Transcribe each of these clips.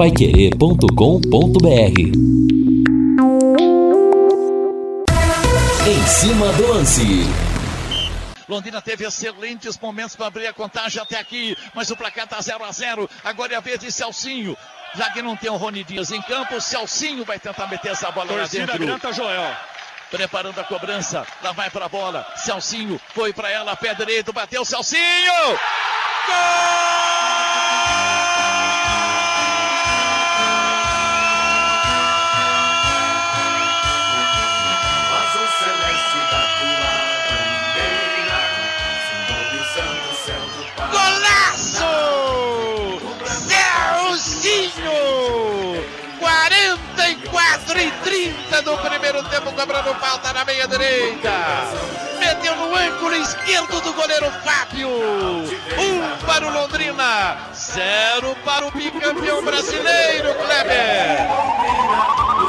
paiquerê.com.br Em cima do lance. Londrina teve excelentes momentos para abrir a contagem até aqui, mas o placar está 0 a 0 Agora é a vez de Celcinho. Já que não tem o Rony Dias em campo, o Celcinho vai tentar meter essa bola Torcida lá dentro. Granta Joel. Preparando a cobrança. Lá vai para a bola. Celcinho foi para ela, pé direito, bateu Celcinho! Gol! Do primeiro tempo, cobrando falta na meia direita. Meteu no ângulo esquerdo do goleiro Fábio. Um para o Londrina, zero para o bicampeão brasileiro, Kleber.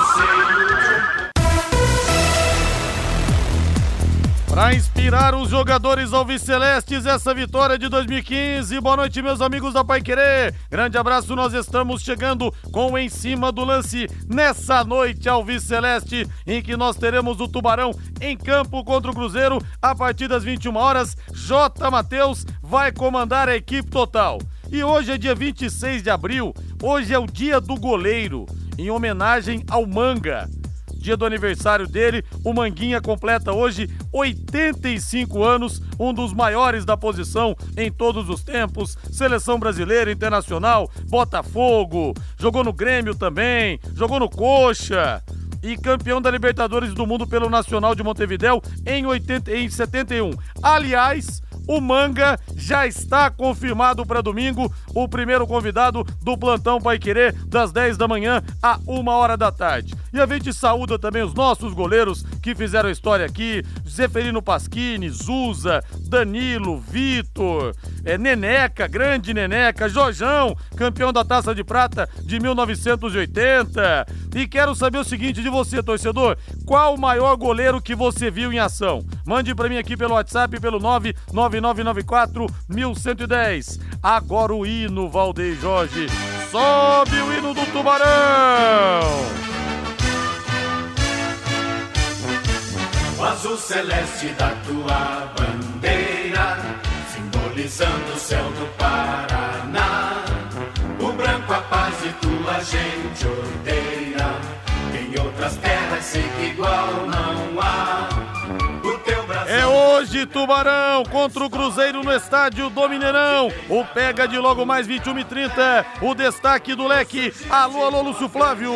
Para inspirar os jogadores alvicelestes, essa vitória de 2015. Boa noite, meus amigos da Pai Querer. Grande abraço, nós estamos chegando com Em Cima do Lance nessa noite alviceleste, em que nós teremos o Tubarão em campo contra o Cruzeiro a partir das 21 horas. J. Matheus vai comandar a equipe total. E hoje é dia 26 de abril, hoje é o dia do goleiro, em homenagem ao Manga dia do aniversário dele. O Manguinha completa hoje 85 anos, um dos maiores da posição em todos os tempos. Seleção brasileira, internacional, Botafogo, jogou no Grêmio também, jogou no Coxa e campeão da Libertadores do Mundo pelo Nacional de Montevidéu em, 80, em 71. Aliás, o Manga já está confirmado para domingo, o primeiro convidado do plantão Pai Querer, das 10 da manhã a 1 hora da tarde. E a gente saúda também os nossos goleiros que fizeram história aqui: Zeferino Pasquini, Zuza, Danilo, Vitor, é, Neneca, grande Neneca, Jojão, campeão da Taça de Prata de 1980. E quero saber o seguinte de você, torcedor: qual o maior goleiro que você viu em ação? Mande para mim aqui pelo WhatsApp pelo 99994 1110. Agora o hino, Valdeir Jorge. Sobe o hino do Tubarão! O azul celeste da tua bandeira, simbolizando o céu do Paraná. O branco a paz e tua gente odeia, em outras terras sei que igual não há. É hoje, Tubarão contra o Cruzeiro no estádio do Mineirão. O pega de logo mais 21 e 30. O destaque do leque. Alô, alô, Lúcio Flávio.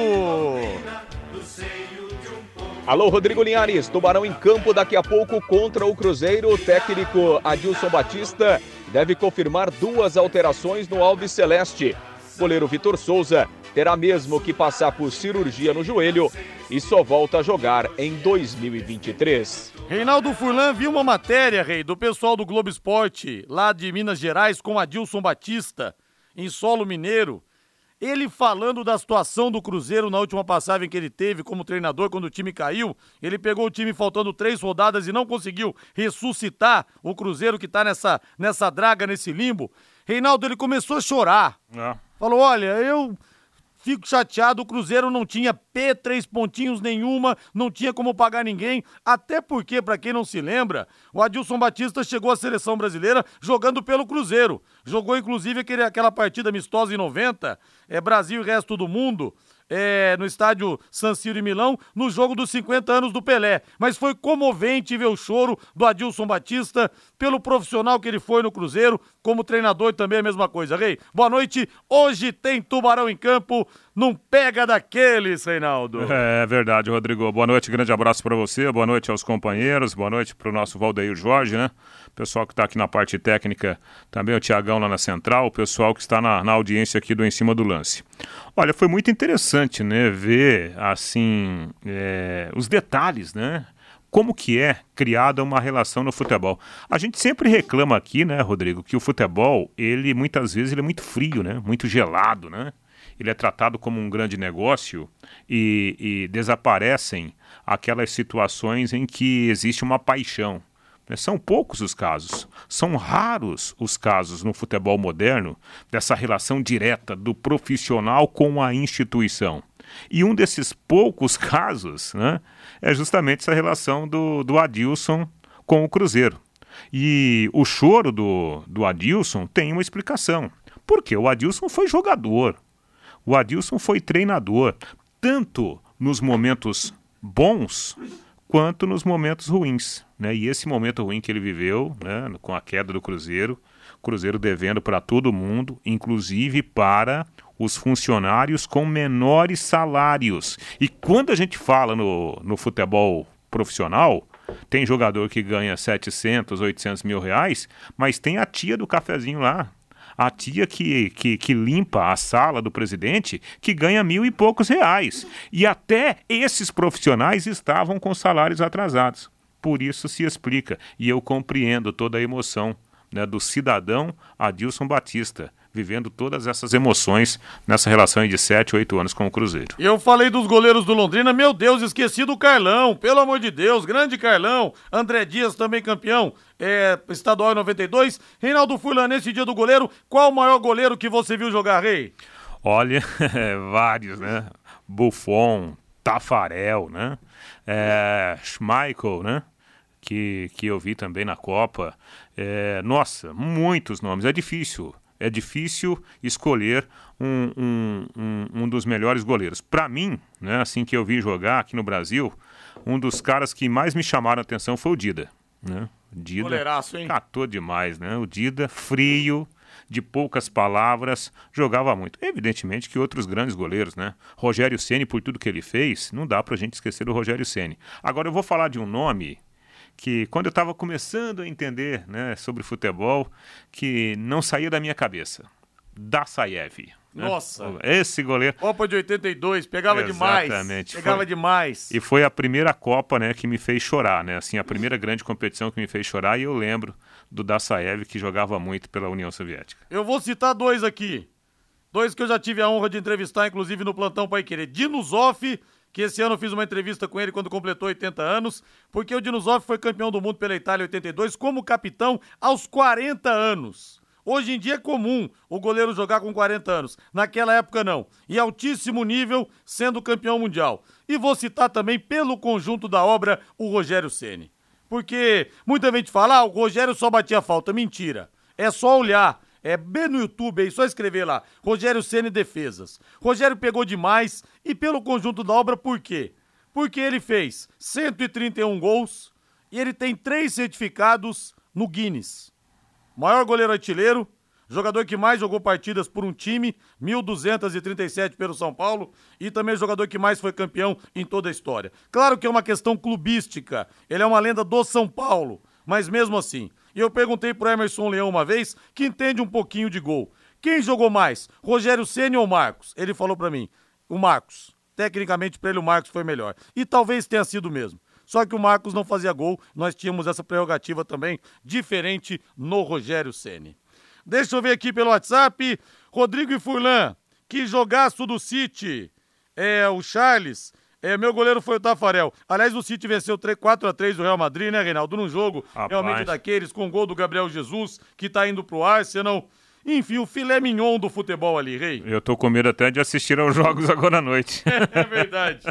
Alô, Rodrigo Linhares, Tubarão em campo daqui a pouco contra o Cruzeiro. O técnico Adilson Batista deve confirmar duas alterações no Alves Celeste. O goleiro Vitor Souza terá mesmo que passar por cirurgia no joelho e só volta a jogar em 2023. Reinaldo Furlan viu uma matéria, rei, do pessoal do Globo Esporte, lá de Minas Gerais, com Adilson Batista, em solo mineiro ele falando da situação do Cruzeiro na última passagem que ele teve como treinador quando o time caiu. Ele pegou o time faltando três rodadas e não conseguiu ressuscitar o Cruzeiro que tá nessa, nessa draga, nesse limbo. Reinaldo, ele começou a chorar. É. Falou: olha, eu Fico chateado, o Cruzeiro não tinha P, três pontinhos nenhuma, não tinha como pagar ninguém. Até porque, para quem não se lembra, o Adilson Batista chegou à seleção brasileira jogando pelo Cruzeiro. Jogou inclusive aquele, aquela partida amistosa em 90, é Brasil e resto do mundo é, no estádio San Siro em Milão, no jogo dos 50 anos do Pelé. Mas foi comovente ver o choro do Adilson Batista pelo profissional que ele foi no Cruzeiro, como treinador também é a mesma coisa. Rei, boa noite. Hoje tem Tubarão em campo. Não pega daqueles, Reinaldo. É, verdade, Rodrigo. Boa noite, grande abraço para você, boa noite aos companheiros, boa noite para o nosso Valdeir Jorge, né? Pessoal que está aqui na parte técnica, também o Tiagão lá na central, o pessoal que está na, na audiência aqui do Em Cima do Lance. Olha, foi muito interessante, né, ver, assim, é, os detalhes, né, como que é criada uma relação no futebol. A gente sempre reclama aqui, né, Rodrigo, que o futebol, ele muitas vezes ele é muito frio, né, muito gelado, né, ele é tratado como um grande negócio e, e desaparecem aquelas situações em que existe uma paixão? São poucos os casos, são raros os casos no futebol moderno dessa relação direta do profissional com a instituição. E um desses poucos casos né, é justamente essa relação do, do Adilson com o Cruzeiro. E o choro do, do Adilson tem uma explicação. Porque o Adilson foi jogador, o Adilson foi treinador, tanto nos momentos bons quanto nos momentos ruins. Né? E esse momento ruim que ele viveu, né, com a queda do Cruzeiro, Cruzeiro devendo para todo mundo, inclusive para os funcionários com menores salários. E quando a gente fala no, no futebol profissional, tem jogador que ganha 700, 800 mil reais, mas tem a tia do cafezinho lá, a tia que, que, que, limpa a sala do presidente, que ganha mil e poucos reais. E até esses profissionais estavam com salários atrasados. Por isso se explica. E eu compreendo toda a emoção né, do cidadão Adilson Batista vivendo todas essas emoções nessa relação de 7, 8 anos com o Cruzeiro. Eu falei dos goleiros do Londrina, meu Deus, esqueci do Carlão, pelo amor de Deus, grande Carlão, André Dias também campeão é, estadual em 92. Reinaldo Furlan, nesse dia do goleiro, qual o maior goleiro que você viu jogar, Rei? Olha, vários, né? Buffon, Tafarel, né? É, Schmeichel, né? Que, que eu vi também na Copa. É, nossa, muitos nomes. É difícil é difícil escolher um, um, um, um dos melhores goleiros. Para mim, né, assim que eu vi jogar aqui no Brasil, um dos caras que mais me chamaram a atenção foi o Dida. Né? Dida Goleiraço, hein? catou demais, né? O Dida, frio, de poucas palavras, jogava muito. Evidentemente que outros grandes goleiros, né? Rogério Ceni por tudo que ele fez, não dá pra gente esquecer do Rogério Ceni. Agora eu vou falar de um nome que quando eu estava começando a entender né, sobre futebol, que não saía da minha cabeça. Dassaev. Né? Nossa! Esse goleiro. Copa de 82, pegava Exatamente. demais. Pegava foi... demais. E foi a primeira Copa né, que me fez chorar, né? Assim, a primeira grande competição que me fez chorar, e eu lembro do Dassaev, que jogava muito pela União Soviética. Eu vou citar dois aqui. Dois que eu já tive a honra de entrevistar, inclusive no Plantão Pai Querer. Dinusoff que esse ano eu fiz uma entrevista com ele quando completou 80 anos, porque o Dinuzov foi campeão do mundo pela Itália em 82 como capitão aos 40 anos. Hoje em dia é comum o goleiro jogar com 40 anos. Naquela época não. E altíssimo nível, sendo campeão mundial. E vou citar também pelo conjunto da obra o Rogério Ceni. Porque muita gente fala: "Ah, o Rogério só batia falta". Mentira. É só olhar é bem no YouTube aí, só escrever lá. Rogério Ceni Defesas. Rogério pegou demais e pelo conjunto da obra, por quê? Porque ele fez 131 gols e ele tem três certificados no Guinness. Maior goleiro artilheiro, jogador que mais jogou partidas por um time, 1.237 pelo São Paulo, e também jogador que mais foi campeão em toda a história. Claro que é uma questão clubística, ele é uma lenda do São Paulo, mas mesmo assim, e eu perguntei pro Emerson Leão uma vez, que entende um pouquinho de gol. Quem jogou mais, Rogério Ceni ou Marcos? Ele falou para mim, o Marcos. Tecnicamente, para ele, o Marcos foi melhor. E talvez tenha sido mesmo. Só que o Marcos não fazia gol, nós tínhamos essa prerrogativa também, diferente no Rogério Ceni. Deixa eu ver aqui pelo WhatsApp. Rodrigo e Furlan, que jogaço do City. É, o Charles é, meu goleiro foi o Tafarel. Aliás, o City venceu 4x3 do Real Madrid, né, Reinaldo? Num jogo Rapaz. realmente daqueles, com o gol do Gabriel Jesus, que tá indo pro Arsenal. Enfim, o filé mignon do futebol ali, Rei. Eu tô com medo até de assistir aos jogos agora à noite. é verdade.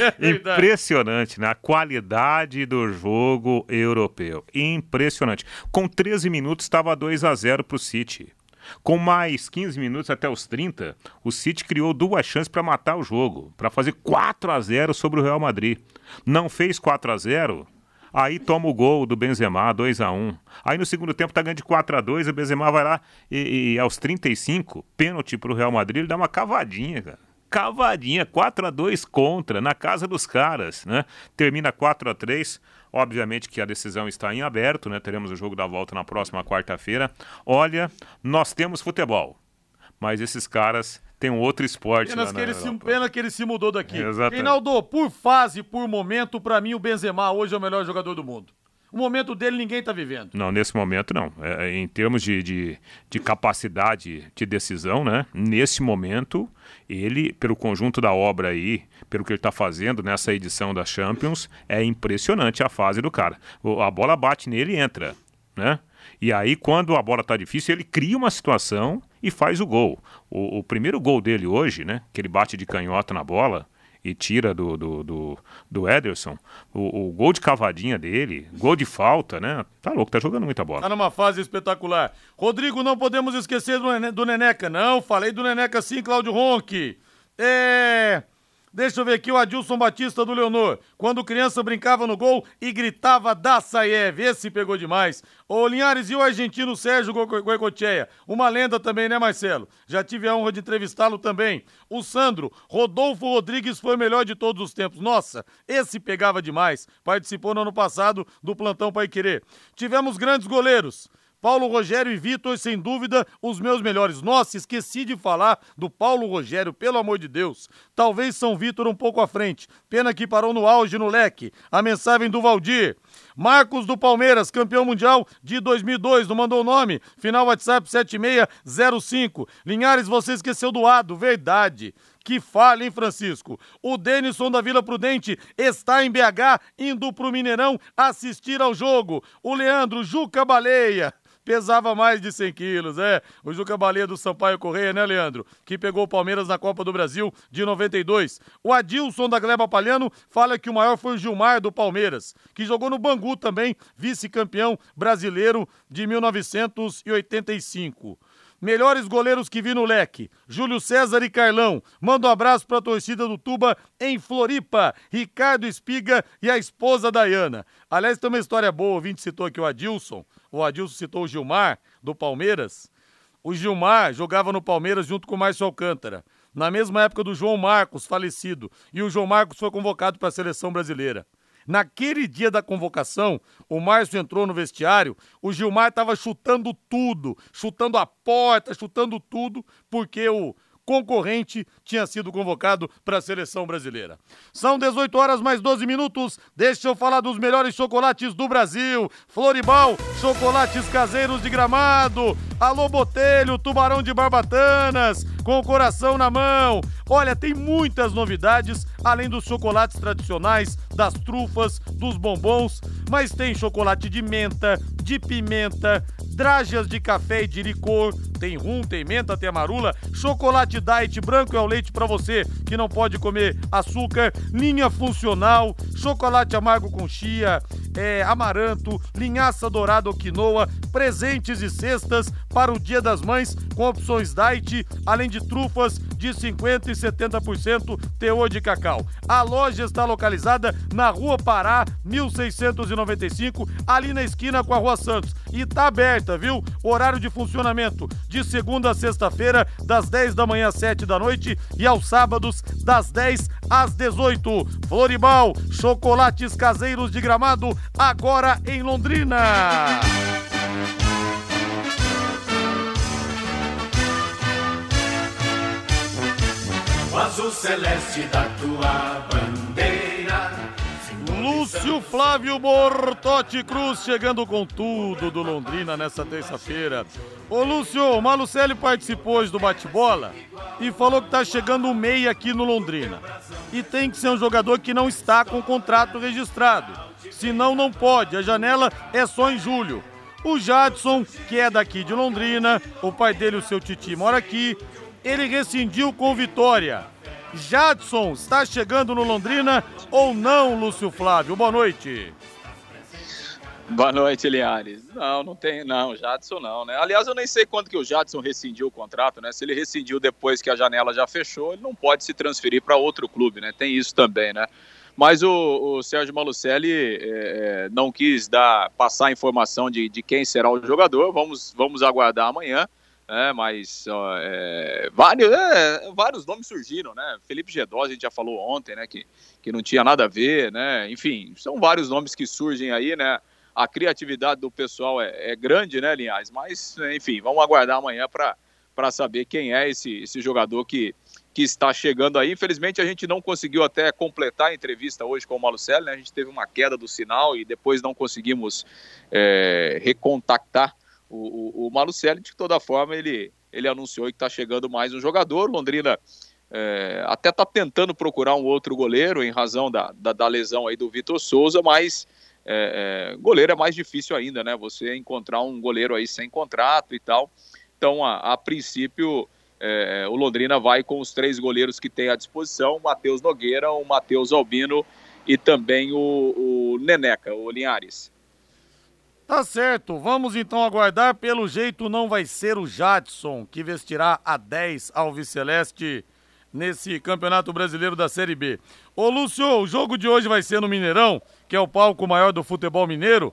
É verdade. Impressionante, né? A qualidade do jogo europeu. Impressionante. Com 13 minutos estava 2 a 0 pro City. Com mais 15 minutos até os 30, o City criou duas chances para matar o jogo, para fazer 4 a 0 sobre o Real Madrid. Não fez 4 a 0, Aí toma o gol do Benzema, 2 a 1 Aí no segundo tempo tá ganhando de 4 a 2 o Benzema vai lá e, e aos 35, pênalti pro Real Madrid, ele dá uma cavadinha, cara. Cavadinha, 4 a 2 contra, na casa dos caras, né? Termina 4 a 3 Obviamente que a decisão está em aberto, né? Teremos o jogo da volta na próxima quarta-feira. Olha, nós temos futebol, mas esses caras têm um outro esporte Pena lá que, ele se, pena que ele se mudou daqui. Exatamente. Reinaldo, por fase, por momento, para mim o Benzema hoje é o melhor jogador do mundo. O momento dele ninguém está vivendo. Não, nesse momento não. É, é, em termos de, de, de, capacidade de decisão, né? Nesse momento, ele, pelo conjunto da obra aí, pelo que ele está fazendo nessa edição da Champions, é impressionante a fase do cara. A bola bate nele e entra, né? E aí, quando a bola está difícil, ele cria uma situação e faz o gol. O, o, primeiro gol dele hoje, né? Que ele bate de canhota na bola e tira do, do, do, do Ederson. O, o, gol de cavadinha dele, gol de falta, né? Tá louco, tá jogando muita bola. Tá numa fase espetacular. Rodrigo, não podemos esquecer do, do Neneca. Não, falei do Neneca sim, Cláudio Ronque. É. Deixa eu ver aqui o Adilson Batista do Leonor. Quando criança brincava no gol e gritava da Saiev. Esse pegou demais. Ô Linhares e o argentino Sérgio Goicoechea. Uma lenda também, né, Marcelo? Já tive a honra de entrevistá-lo também. O Sandro, Rodolfo Rodrigues foi o melhor de todos os tempos. Nossa, esse pegava demais. Participou no ano passado do Plantão Pai Querer. Tivemos grandes goleiros. Paulo Rogério e Vitor, sem dúvida, os meus melhores. Nossa, esqueci de falar do Paulo Rogério, pelo amor de Deus. Talvez São Vitor um pouco à frente. Pena que parou no auge no leque. A mensagem do Valdir. Marcos do Palmeiras, campeão mundial de 2002, não mandou o nome. Final WhatsApp 7605. Linhares, você esqueceu do Ado, verdade. Que fale, hein, Francisco? O Denison da Vila Prudente está em BH, indo pro Mineirão assistir ao jogo. O Leandro Juca Baleia pesava mais de 100 quilos, é. O Juca Baleia do Sampaio Correia, né, Leandro? Que pegou o Palmeiras na Copa do Brasil de 92. O Adilson da Gleba Palhano fala que o maior foi o Gilmar do Palmeiras, que jogou no Bangu também, vice-campeão brasileiro de 1985. Melhores goleiros que vi no leque: Júlio César e Carlão. Manda um abraço para a torcida do Tuba em Floripa. Ricardo Espiga e a esposa Dayana. Aliás, tem uma história boa. O ouvinte citou aqui o Adilson. O Adilson citou o Gilmar, do Palmeiras. O Gilmar jogava no Palmeiras junto com o Márcio Alcântara. Na mesma época do João Marcos, falecido. E o João Marcos foi convocado para a seleção brasileira. Naquele dia da convocação, o Márcio entrou no vestiário, o Gilmar estava chutando tudo, chutando a porta, chutando tudo, porque o concorrente tinha sido convocado para a seleção brasileira. São 18 horas mais 12 minutos. Deixa eu falar dos melhores chocolates do Brasil. Floribal, chocolates caseiros de gramado. Alô Botelho, tubarão de barbatanas, com o coração na mão. Olha, tem muitas novidades, além dos chocolates tradicionais, das trufas, dos bombons, mas tem chocolate de menta, de pimenta, drágeas de café e de licor, tem rum, tem menta, tem amarula, chocolate diet branco é o leite para você que não pode comer açúcar, linha funcional, chocolate amargo com chia, é, amaranto, linhaça dourada ou quinoa, presentes e cestas para o Dia das Mães com opções diet, além de trufas de 50 e 70% teor de cacau. A loja está localizada na Rua Pará, 1695, ali na esquina com a Rua Santos. E está aberta, viu? Horário de funcionamento de segunda a sexta-feira, das 10 da manhã às 7 da noite e aos sábados, das 10 às 18. Floribal, chocolates caseiros de gramado, agora em Londrina. O azul celeste da tua bandeira. Lúcio Flávio Bortotti Cruz chegando com tudo do Londrina nessa terça-feira. Ô Lúcio, o Malucelli participou hoje do bate-bola e falou que tá chegando um meia aqui no Londrina. E tem que ser um jogador que não está com contrato registrado. Senão não pode, a janela é só em julho. O Jadson, que é daqui de Londrina, o pai dele, o seu Titi, mora aqui, ele rescindiu com Vitória. Jadson está chegando no Londrina ou não, Lúcio Flávio? Boa noite. Boa noite, Linhares. Não, não tem, não, Jadson não, né? Aliás, eu nem sei quando que o Jadson rescindiu o contrato, né? Se ele rescindiu depois que a janela já fechou, ele não pode se transferir para outro clube, né? Tem isso também, né? Mas o, o Sérgio Malucelli é, é, não quis dar, passar a informação de, de quem será o jogador. Vamos, vamos aguardar amanhã né? Mas ó, é, vários, é, vários nomes surgiram, né? Felipe Gedós, a gente já falou ontem, né? Que, que não tinha nada a ver, né? Enfim, são vários nomes que surgem aí, né? A criatividade do pessoal é, é grande, né, Linhares? Mas, enfim, vamos aguardar amanhã para saber quem é esse, esse jogador que, que está chegando aí. Infelizmente a gente não conseguiu até completar a entrevista hoje com o Malucelli, né? A gente teve uma queda do sinal e depois não conseguimos é, recontactar o, o, o Malucelli. De toda forma, ele, ele anunciou que está chegando mais um jogador. Londrina é, até está tentando procurar um outro goleiro em razão da, da, da lesão aí do Vitor Souza, mas é, é, goleiro é mais difícil ainda, né? Você encontrar um goleiro aí sem contrato e tal. Então, a, a princípio, é, o Londrina vai com os três goleiros que tem à disposição: o Matheus Nogueira, o Matheus Albino e também o, o Neneca, o Linhares. Tá certo, vamos então aguardar. Pelo jeito, não vai ser o Jadson que vestirá a 10 Alviceleste nesse Campeonato Brasileiro da Série B. Ô Lúcio, o jogo de hoje vai ser no Mineirão, que é o palco maior do futebol mineiro.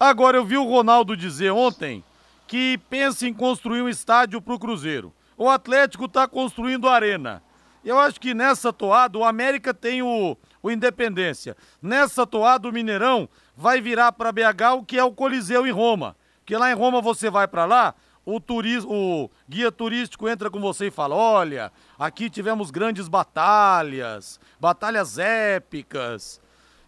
Agora, eu vi o Ronaldo dizer ontem que pensa em construir um estádio para o Cruzeiro o Atlético está construindo arena. Eu acho que nessa toada o América tem o, o Independência. Nessa toada o Mineirão vai virar para BH o que é o Coliseu em Roma. Que lá em Roma você vai para lá, o, turismo, o guia turístico entra com você e fala: olha, aqui tivemos grandes batalhas, batalhas épicas.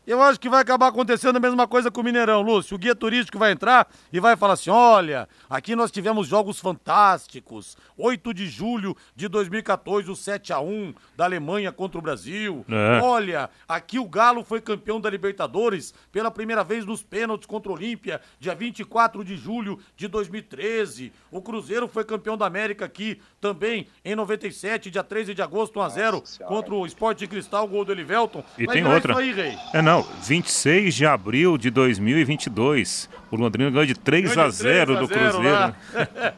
Eu acho que vai acabar acontecendo a mesma coisa com o Mineirão, Lúcio. O guia turístico vai entrar e vai falar assim: olha, aqui nós tivemos jogos fantásticos. 8 de julho de 2014, o 7 a 1 da Alemanha contra o Brasil. É. Olha, aqui o Galo foi campeão da Libertadores pela primeira vez nos pênaltis contra o Olímpia, dia 24 de julho de 2013. O Cruzeiro foi campeão da América aqui também em 97, dia 13 de agosto, 1 a 0 contra o Sport de Cristal, gol do Elivelton. E vai tem outra. Aí, Rei. É não, 26 de abril de 2022. O Londrina ganhou de 3 a 0 do Cruzeiro.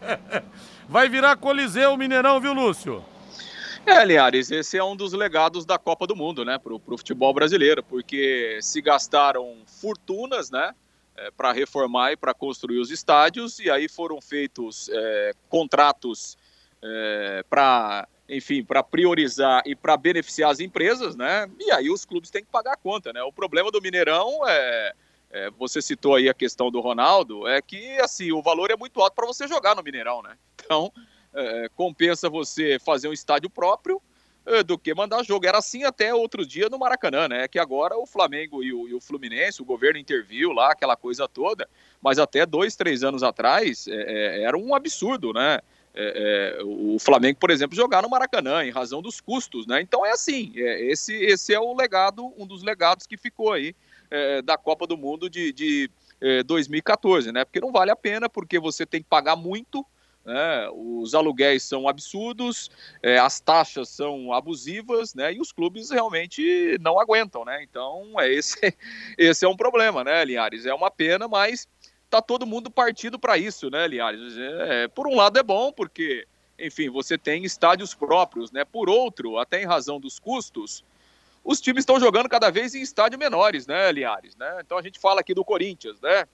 Vai virar Coliseu Mineirão, viu, Lúcio? É, Linhares, esse é um dos legados da Copa do Mundo, né, pro, pro futebol brasileiro, porque se gastaram fortunas, né, é, para reformar e para construir os estádios, e aí foram feitos é, contratos é, para enfim, para priorizar e para beneficiar as empresas, né? E aí os clubes têm que pagar a conta, né? O problema do Mineirão é, é você citou aí a questão do Ronaldo, é que assim o valor é muito alto para você jogar no Mineirão, né? Então é, compensa você fazer um estádio próprio é, do que mandar jogo. Era assim até outro dia no Maracanã, né? Que agora o Flamengo e o, e o, Fluminense, o governo interviu lá, aquela coisa toda, mas até dois, três anos atrás é, é era um absurdo, né? É, é, o Flamengo, por exemplo, jogar no Maracanã em razão dos custos, né? Então é assim, é, esse, esse é o legado, um dos legados que ficou aí é, da Copa do Mundo de, de 2014, é, né? Porque não vale a pena, porque você tem que pagar muito, né? Os aluguéis são absurdos, é, as taxas são abusivas, né? E os clubes realmente não aguentam, né? Então é esse, esse é um problema, né, Linhares? É uma pena, mas tá todo mundo partindo para isso, né, Linhares? É, por um lado é bom, porque, enfim, você tem estádios próprios, né? Por outro, até em razão dos custos, os times estão jogando cada vez em estádios menores, né, Linhares? Né? Então a gente fala aqui do Corinthians, né?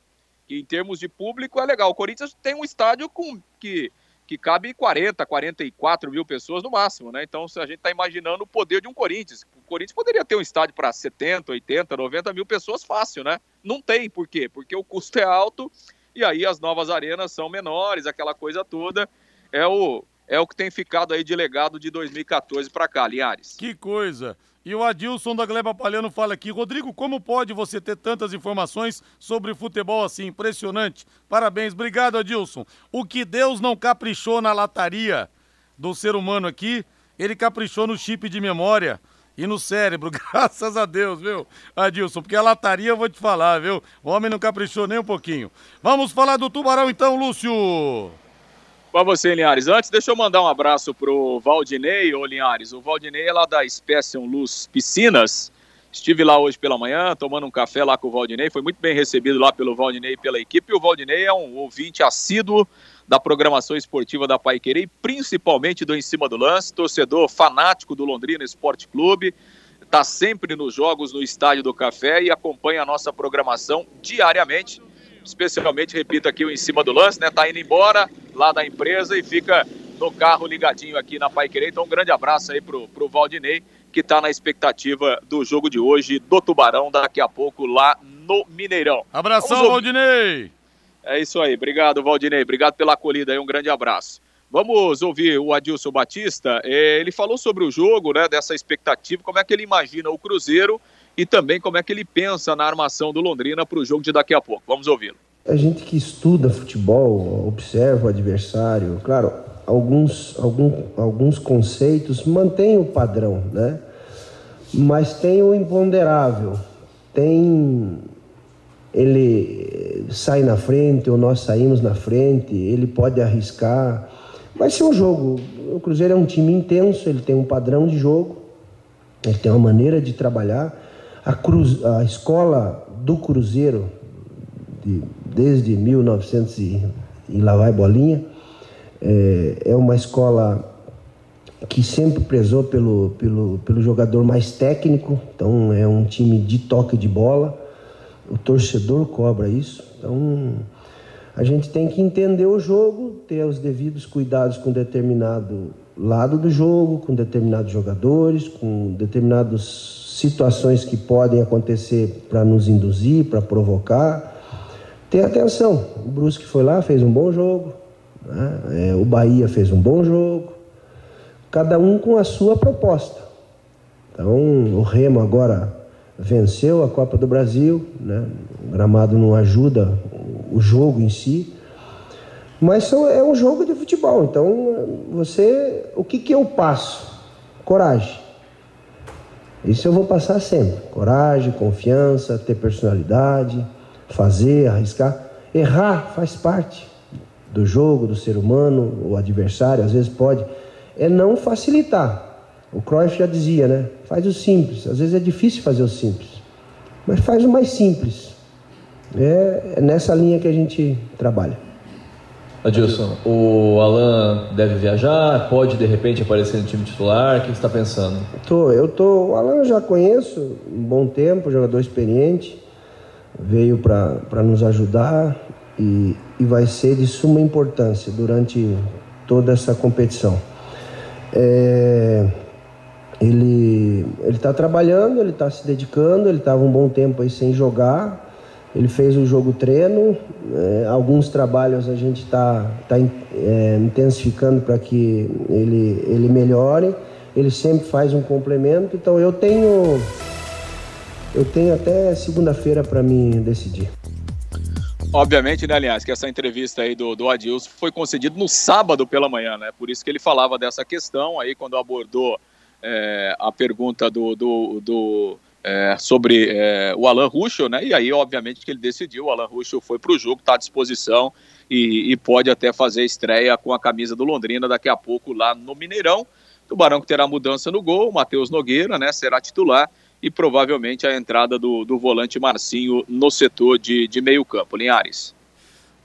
Que em termos de público é legal. O Corinthians tem um estádio com que que cabe 40, 44 mil pessoas no máximo, né? Então, se a gente está imaginando o poder de um Corinthians, o Corinthians poderia ter um estádio para 70, 80, 90 mil pessoas fácil, né? Não tem, por quê? Porque o custo é alto e aí as novas arenas são menores, aquela coisa toda. É o, é o que tem ficado aí de legado de 2014 para cá, Linhares. Que coisa! E o Adilson da Gleba Palhano fala aqui, Rodrigo, como pode você ter tantas informações sobre futebol assim? Impressionante. Parabéns, obrigado, Adilson. O que Deus não caprichou na lataria do ser humano aqui, ele caprichou no chip de memória e no cérebro, graças a Deus, viu, Adilson? Porque a lataria eu vou te falar, viu? O homem não caprichou nem um pouquinho. Vamos falar do Tubarão então, Lúcio. Para você, Linhares. Antes, deixa eu mandar um abraço pro Valdinei, ô Linhares. O Valdinei é lá da Special Luz Piscinas. Estive lá hoje pela manhã, tomando um café lá com o Valdinei. Foi muito bem recebido lá pelo Valdinei e pela equipe. E o Valdinei é um ouvinte assíduo da programação esportiva da Pai Querer, principalmente do Em Cima do Lance, torcedor fanático do Londrina Esporte Clube. Está sempre nos jogos no Estádio do Café e acompanha a nossa programação diariamente especialmente, repito aqui, o em cima do lance, né? Tá indo embora lá da empresa e fica no carro ligadinho aqui na Pai Querer. Então, um grande abraço aí pro, pro Valdinei, que tá na expectativa do jogo de hoje do Tubarão, daqui a pouco lá no Mineirão. Abração, Valdinei! É isso aí, obrigado, Valdinei. Obrigado pela acolhida aí, um grande abraço. Vamos ouvir o Adilson Batista. É, ele falou sobre o jogo, né, dessa expectativa, como é que ele imagina o Cruzeiro e também como é que ele pensa na armação do Londrina para o jogo de daqui a pouco. Vamos ouvi-lo. A gente que estuda futebol, observa o adversário, claro, alguns, algum, alguns conceitos mantêm o padrão, né? Mas tem o imponderável, tem ele sai na frente ou nós saímos na frente, ele pode arriscar. Vai ser um jogo. O Cruzeiro é um time intenso, ele tem um padrão de jogo, ele tem uma maneira de trabalhar. A, cruz, a escola do Cruzeiro, de, desde 1900 e, e lá vai bolinha, é, é uma escola que sempre prezou pelo, pelo, pelo jogador mais técnico, então é um time de toque de bola. O torcedor cobra isso. Então a gente tem que entender o jogo, ter os devidos cuidados com determinado lado do jogo, com determinados jogadores, com determinadas situações que podem acontecer para nos induzir, para provocar. Ter atenção. O Brusque foi lá, fez um bom jogo. Né? É, o Bahia fez um bom jogo cada um com a sua proposta. Então, o Remo agora venceu a Copa do Brasil, né? o gramado não ajuda o jogo em si, mas é um jogo de futebol. Então, você, o que, que eu passo? Coragem. Isso eu vou passar sempre. Coragem, confiança, ter personalidade, fazer, arriscar. Errar faz parte do jogo, do ser humano, o adversário às vezes pode é não facilitar. O Cruyff já dizia, né? Faz o simples. Às vezes é difícil fazer o simples, mas faz o mais simples. É, é nessa linha que a gente trabalha. Adilson, o Alan deve viajar, pode de repente aparecer no time titular, o que você está pensando? Tô, eu tô, o Alan eu já conheço um bom tempo, jogador experiente, veio para nos ajudar e, e vai ser de suma importância durante toda essa competição. É, ele está trabalhando, ele está se dedicando, ele estava um bom tempo aí sem jogar. Ele fez o jogo treino, é, alguns trabalhos a gente está tá, é, intensificando para que ele, ele melhore. Ele sempre faz um complemento, então eu tenho eu tenho até segunda-feira para mim decidir. Obviamente, né, aliás, que essa entrevista aí do, do Adilson foi concedida no sábado pela manhã, né? Por isso que ele falava dessa questão aí quando abordou é, a pergunta do, do, do é, sobre é, o Alan Ruschel, né? E aí, obviamente, que ele decidiu. O Alan Ruschel foi para o jogo, está à disposição e, e, pode até fazer estreia com a camisa do Londrina daqui a pouco lá no Mineirão. Tubarão que terá mudança no gol, Matheus Nogueira, né? Será titular e provavelmente a entrada do, do volante Marcinho no setor de, de meio campo. Linhares.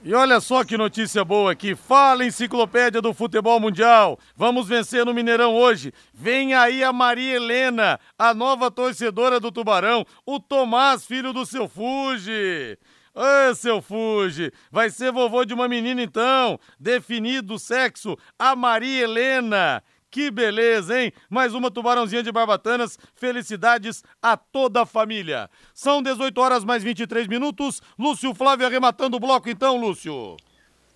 E olha só que notícia boa aqui. Fala enciclopédia do futebol mundial. Vamos vencer no Mineirão hoje. Vem aí a Maria Helena, a nova torcedora do Tubarão, o Tomás, filho do seu Fuji. Ô, seu Fuji, vai ser vovô de uma menina então. Definido o sexo, a Maria Helena. Que beleza, hein? Mais uma tubarãozinha de barbatanas. Felicidades a toda a família. São 18 horas mais 23 minutos. Lúcio Flávio arrematando o bloco, então, Lúcio.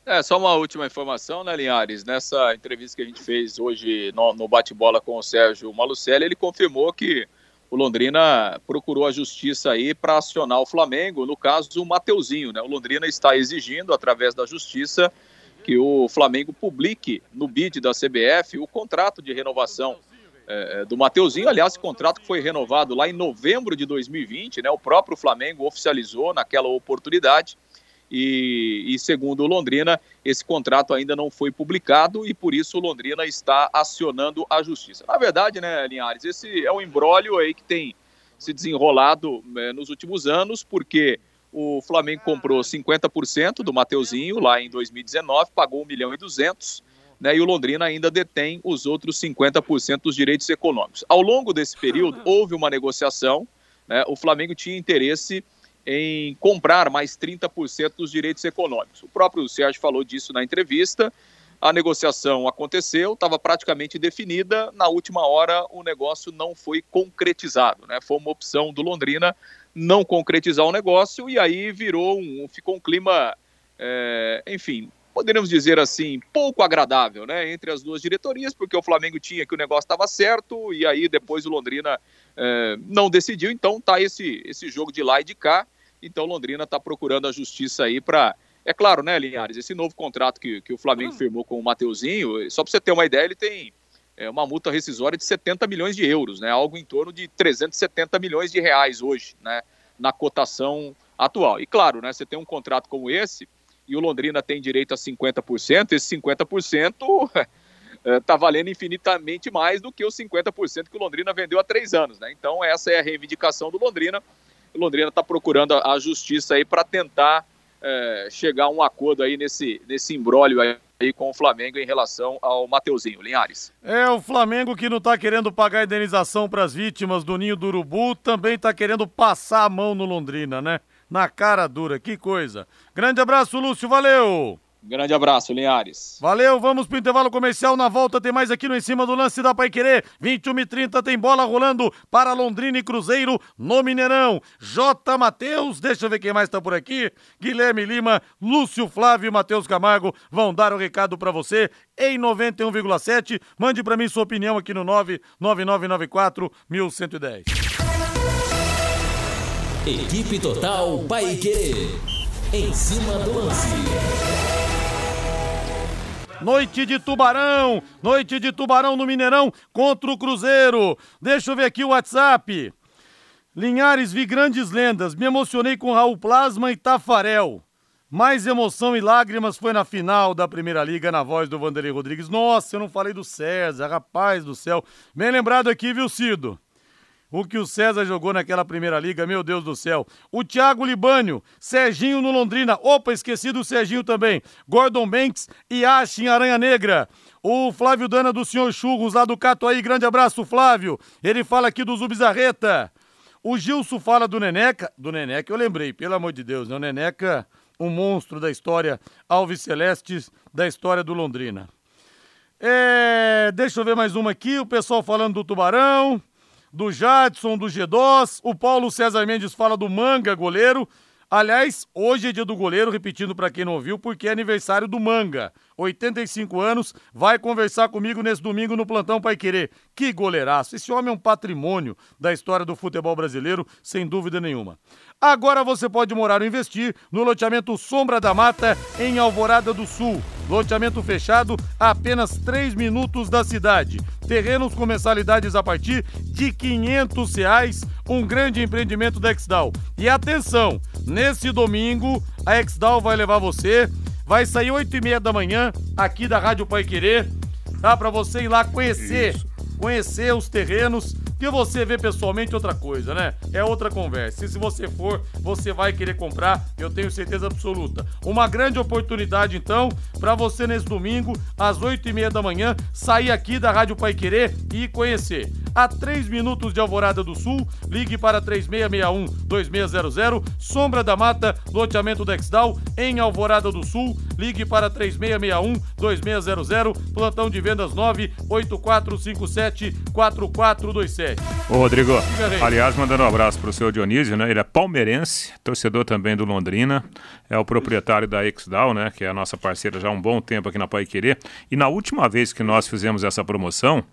É, só uma última informação, né, Linhares? Nessa entrevista que a gente fez hoje no, no bate-bola com o Sérgio Malucelli, ele confirmou que o Londrina procurou a justiça aí para acionar o Flamengo, no caso o Mateuzinho, né? O Londrina está exigindo, através da justiça, que o Flamengo publique no bid da CBF o contrato de renovação é, do Mateuzinho. Aliás, esse contrato que foi renovado lá em novembro de 2020, né? O próprio Flamengo oficializou naquela oportunidade. E, e, segundo o Londrina, esse contrato ainda não foi publicado e por isso o Londrina está acionando a justiça. Na verdade, né, Linhares, esse é um embrólio aí que tem se desenrolado é, nos últimos anos, porque o Flamengo comprou 50% do Mateuzinho lá em 2019, pagou 1 milhão e 200, né, e o Londrina ainda detém os outros 50% dos direitos econômicos. Ao longo desse período, houve uma negociação, né, o Flamengo tinha interesse em comprar mais 30% dos direitos econômicos. O próprio Sérgio falou disso na entrevista. A negociação aconteceu, estava praticamente definida. Na última hora, o negócio não foi concretizado. Né? Foi uma opção do Londrina não concretizar o negócio e aí virou um, ficou um clima, é, enfim, poderíamos dizer assim, pouco agradável, né, entre as duas diretorias, porque o Flamengo tinha que o negócio estava certo e aí depois o Londrina é, não decidiu, então tá esse, esse jogo de lá e de cá, então Londrina está procurando a justiça aí para é claro, né, Linhares, esse novo contrato que, que o Flamengo hum. firmou com o Mateuzinho, só para você ter uma ideia, ele tem é, uma multa rescisória de 70 milhões de euros, né, algo em torno de 370 milhões de reais hoje, né, na cotação atual. E claro, né, você tem um contrato como esse, e o Londrina tem direito a 50%, esse 50% está é, valendo infinitamente mais do que os 50% que o Londrina vendeu há três anos. Né? Então, essa é a reivindicação do Londrina. O Londrina está procurando a, a, justiça aí para tentar é, chegar a um acordo aí nesse, nesse imbróglio aí com o Flamengo em relação ao Mateuzinho. Linhares. É, o Flamengo que não está querendo pagar indenização para as vítimas do Ninho do Urubu, também está querendo passar a mão no Londrina, né? na cara dura, que coisa. Grande abraço, Lúcio, valeu! Grande abraço, Linhares. Valeu, vamos pro intervalo comercial. Na volta tem mais aqui no Em Cima do Lance da Pai Querer. 21 e 30 tem bola rolando para Londrina e Cruzeiro no Mineirão. J. Matheus, deixa eu ver quem mais tá por aqui. Guilherme Lima, Lúcio Flávio e Matheus Camargo vão dar o recado para você em 91,7. Mande para mim sua opinião aqui no 99994 1110. Equipe Total Paique. Em cima do lance. Noite de Tubarão, noite de Tubarão no Mineirão contra o Cruzeiro. Deixa eu ver aqui o WhatsApp. Linhares, vi grandes lendas, me emocionei com Raul Plasma e Tafarel. Mais emoção e lágrimas foi na final da Primeira Liga, na voz do Vanderlei Rodrigues. Nossa, eu não falei do César, rapaz do céu. Bem lembrado aqui, viu, Cido? O que o César jogou naquela primeira liga, meu Deus do céu. O Thiago Libânio, Serginho no Londrina. Opa, esqueci do Serginho também. Gordon Banks e Ashin Aranha Negra. O Flávio Dana do Senhor Churros, lá do Catuaí. Grande abraço, Flávio. Ele fala aqui do Zubizarreta. O Gilson fala do Neneca. Do Neneca eu lembrei, pelo amor de Deus, né? O Neneca, um monstro da história Alves Celestes, da história do Londrina. É, deixa eu ver mais uma aqui. O pessoal falando do Tubarão do Jadson, do G2. O Paulo César Mendes fala do Manga, goleiro. Aliás, hoje é dia do goleiro, repetindo para quem não ouviu, porque é aniversário do Manga. 85 anos, vai conversar comigo nesse domingo no Plantão Pai Querer. Que goleiraço! Esse homem é um patrimônio da história do futebol brasileiro, sem dúvida nenhuma. Agora você pode morar ou investir no loteamento Sombra da Mata, em Alvorada do Sul. Loteamento fechado a apenas 3 minutos da cidade. Terrenos com mensalidades a partir de 500 reais. Um grande empreendimento da Exdal. E atenção, nesse domingo a Exdal vai levar você. Vai sair 8 e meia da manhã aqui da Rádio Pai Querer, tá? Para você ir lá conhecer, Isso. conhecer os terrenos que você vê pessoalmente outra coisa, né? É outra conversa. E se você for, você vai querer comprar, eu tenho certeza absoluta. Uma grande oportunidade, então, para você nesse domingo, às oito e meia da manhã, sair aqui da Rádio Pai Querer e conhecer. A três minutos de Alvorada do Sul, ligue para 3661-2600, Sombra da Mata, loteamento Dexdal, em Alvorada do Sul, ligue para 3661-2600, plantão de vendas 98457-4427. Ô, Rodrigo, aliás, mandando um abraço pro seu Dionísio, né? Ele é palmeirense, torcedor também do Londrina, é o proprietário da Exdal, né? Que é a nossa parceira já há um bom tempo aqui na Pai Querer. E na última vez que nós fizemos essa promoção,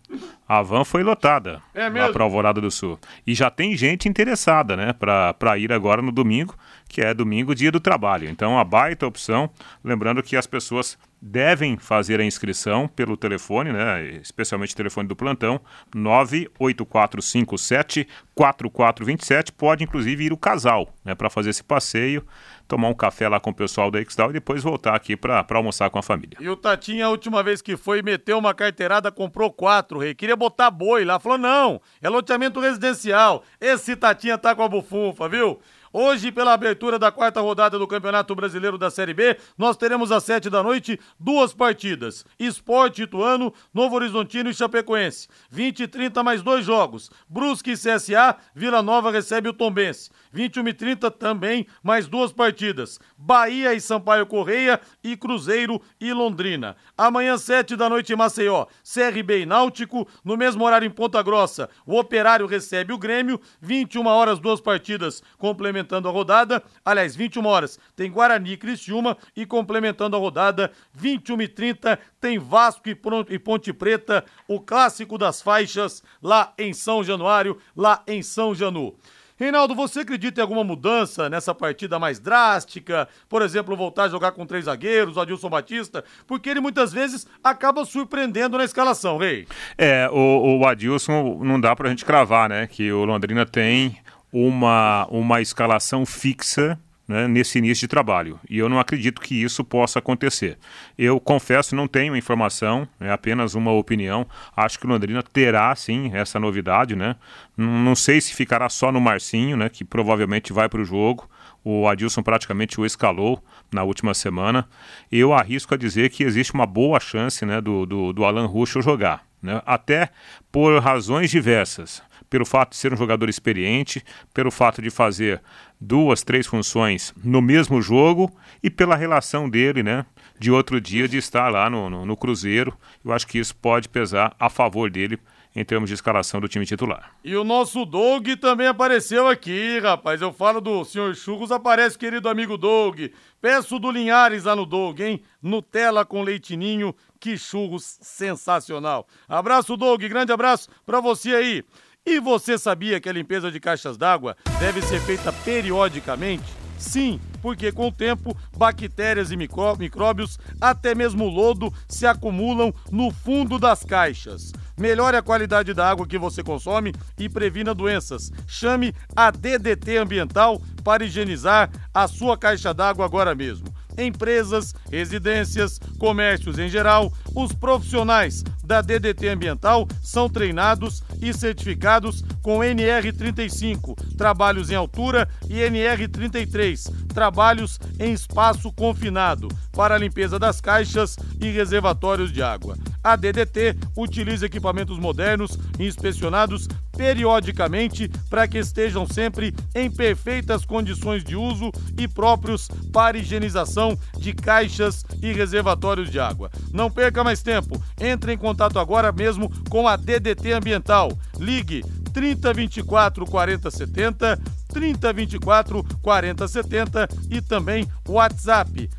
a van foi lotada é lá para Alvorada do Sul. E já tem gente interessada, né? Para ir agora no domingo, que é domingo, dia do trabalho. Então, a baita opção. Lembrando que as pessoas devem fazer a inscrição pelo telefone, né, especialmente o telefone do plantão, 98457 4427. Pode inclusive ir o casal, né, para fazer esse passeio, tomar um café lá com o pessoal da Exdal e depois voltar aqui para almoçar com a família. E o Tatinha, a última vez que foi, meteu uma carteirada, comprou quatro, rei. Queria botar boi lá, falou: não, é loteamento residencial. Esse Tatinha tá com a bufunfa, viu? Hoje, pela abertura da quarta rodada do Campeonato Brasileiro da Série B, nós teremos às sete da noite duas partidas: Esporte Ituano, Novo Horizontino e Chapecoense. 20 e 30 mais dois jogos. Brusque e CSA, Vila Nova recebe o Tombense. 21 e 30 também mais duas partidas: Bahia e Sampaio Correia e Cruzeiro e Londrina. Amanhã, sete da noite em Maceió, CRB e Náutico. No mesmo horário em Ponta Grossa, o Operário recebe o Grêmio. 21 horas, duas partidas complementares complementando a rodada, aliás, 21 horas tem Guarani e Criciúma e complementando a rodada, 21 e 30 tem Vasco e Ponte Preta, o clássico das faixas lá em São Januário, lá em São Janu. Reinaldo, você acredita em alguma mudança nessa partida mais drástica? Por exemplo, voltar a jogar com três zagueiros, o Adilson Batista? Porque ele muitas vezes acaba surpreendendo na escalação, Rei. É, o, o Adilson não dá pra gente cravar, né? Que o Londrina tem uma, uma escalação fixa né, nesse início de trabalho. E eu não acredito que isso possa acontecer. Eu confesso, não tenho informação, é apenas uma opinião. Acho que o Londrina terá sim essa novidade, né? Não sei se ficará só no Marcinho, né? Que provavelmente vai para o jogo. O Adilson praticamente o escalou na última semana. Eu arrisco a dizer que existe uma boa chance né, do, do, do Alan Ruschel jogar. Né? Até por razões diversas pelo fato de ser um jogador experiente, pelo fato de fazer duas, três funções no mesmo jogo e pela relação dele, né? De outro dia de estar lá no, no, no Cruzeiro. Eu acho que isso pode pesar a favor dele em termos de escalação do time titular. E o nosso Doug também apareceu aqui, rapaz. Eu falo do senhor Churros, aparece querido amigo Doug. Peço do Linhares lá no Doug, hein? Nutella com leitinho, que churros sensacional. Abraço, Doug, grande abraço para você aí. E você sabia que a limpeza de caixas d'água deve ser feita periodicamente? Sim, porque com o tempo, bactérias e micróbios, até mesmo lodo, se acumulam no fundo das caixas. Melhore a qualidade da água que você consome e previna doenças. Chame a DDT Ambiental para higienizar a sua caixa d'água agora mesmo empresas, residências, comércios em geral, os profissionais da DDT Ambiental são treinados e certificados com NR35, trabalhos em altura, e NR33, trabalhos em espaço confinado, para a limpeza das caixas e reservatórios de água. A DDT utiliza equipamentos modernos inspecionados periodicamente para que estejam sempre em perfeitas condições de uso e próprios para higienização de caixas e reservatórios de água. Não perca mais tempo, entre em contato agora mesmo com a DDT Ambiental. Ligue 3024 4070, 3024 4070 e também WhatsApp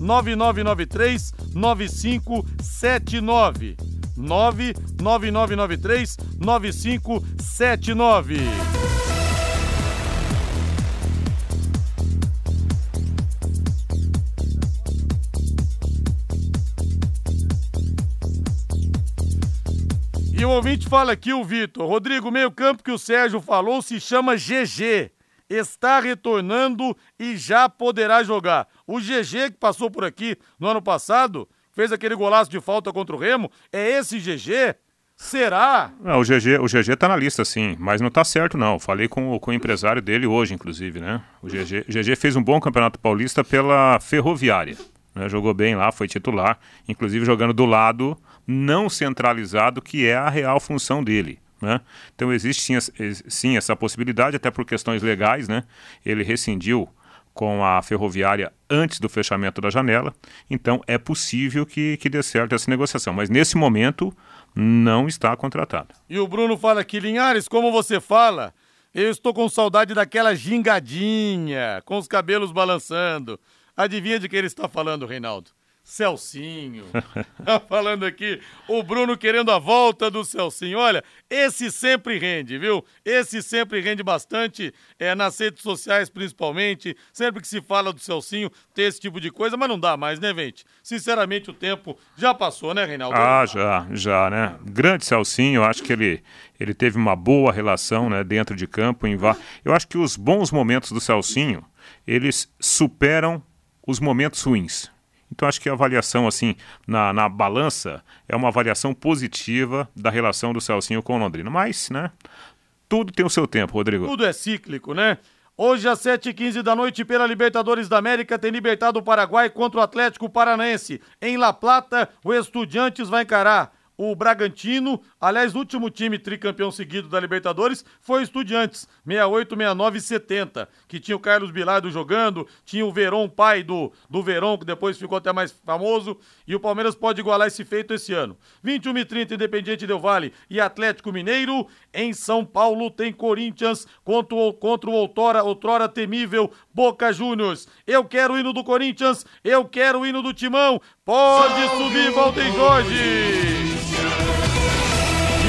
99993 9579. 99993 9579. E o ouvinte fala aqui, o Vitor. Rodrigo, meio campo que o Sérgio falou se chama GG. Está retornando e já poderá jogar. O GG que passou por aqui no ano passado fez aquele golaço de falta contra o Remo, é esse GG? Será? Não, o GG, o GG tá na lista, sim, mas não tá certo, não. Falei com, com o empresário dele hoje, inclusive, né? O GG, GG fez um bom campeonato paulista pela Ferroviária. Né? Jogou bem lá, foi titular, inclusive jogando do lado não centralizado, que é a real função dele. Né? Então existe sim, sim essa possibilidade, até por questões legais, né? Ele rescindiu com a ferroviária antes do fechamento da janela, então é possível que, que dê certo essa negociação. Mas nesse momento não está contratado. E o Bruno fala aqui, Linhares, como você fala, eu estou com saudade daquela gingadinha, com os cabelos balançando. Adivinha de que ele está falando, Reinaldo? Celcinho. Tá falando aqui o Bruno querendo a volta do Celcinho. Olha, esse sempre rende, viu? Esse sempre rende bastante, é, nas redes sociais principalmente. Sempre que se fala do Celcinho, tem esse tipo de coisa, mas não dá mais, né, Vente? Sinceramente, o tempo já passou, né, Reinaldo? Ah, já, já, né? Grande Celcinho, acho que ele, ele teve uma boa relação, né, dentro de campo. Em... Eu acho que os bons momentos do Celcinho, eles superam os momentos ruins. Então acho que a avaliação assim na, na balança é uma avaliação positiva da relação do Celcinho com o Londrina. Mas, né, tudo tem o seu tempo, Rodrigo. Tudo é cíclico, né? Hoje, às 7h15 da noite, pela Libertadores da América, tem Libertado o Paraguai contra o Atlético Paranaense. Em La Plata, o Estudiantes vai encarar o Bragantino. Aliás, o último time tricampeão seguido da Libertadores foi o Estudiantes, 68, 69 e 70, que tinha o Carlos Bilardo jogando, tinha o Verón, pai do, do Verón, que depois ficou até mais famoso, e o Palmeiras pode igualar esse feito esse ano. 21 e 30, Independiente Del Vale e Atlético Mineiro. Em São Paulo tem Corinthians contra o, contra o outrora, outrora temível Boca Juniors. Eu quero o hino do Corinthians, eu quero o hino do Timão. Pode subir, Valdeir Jorge!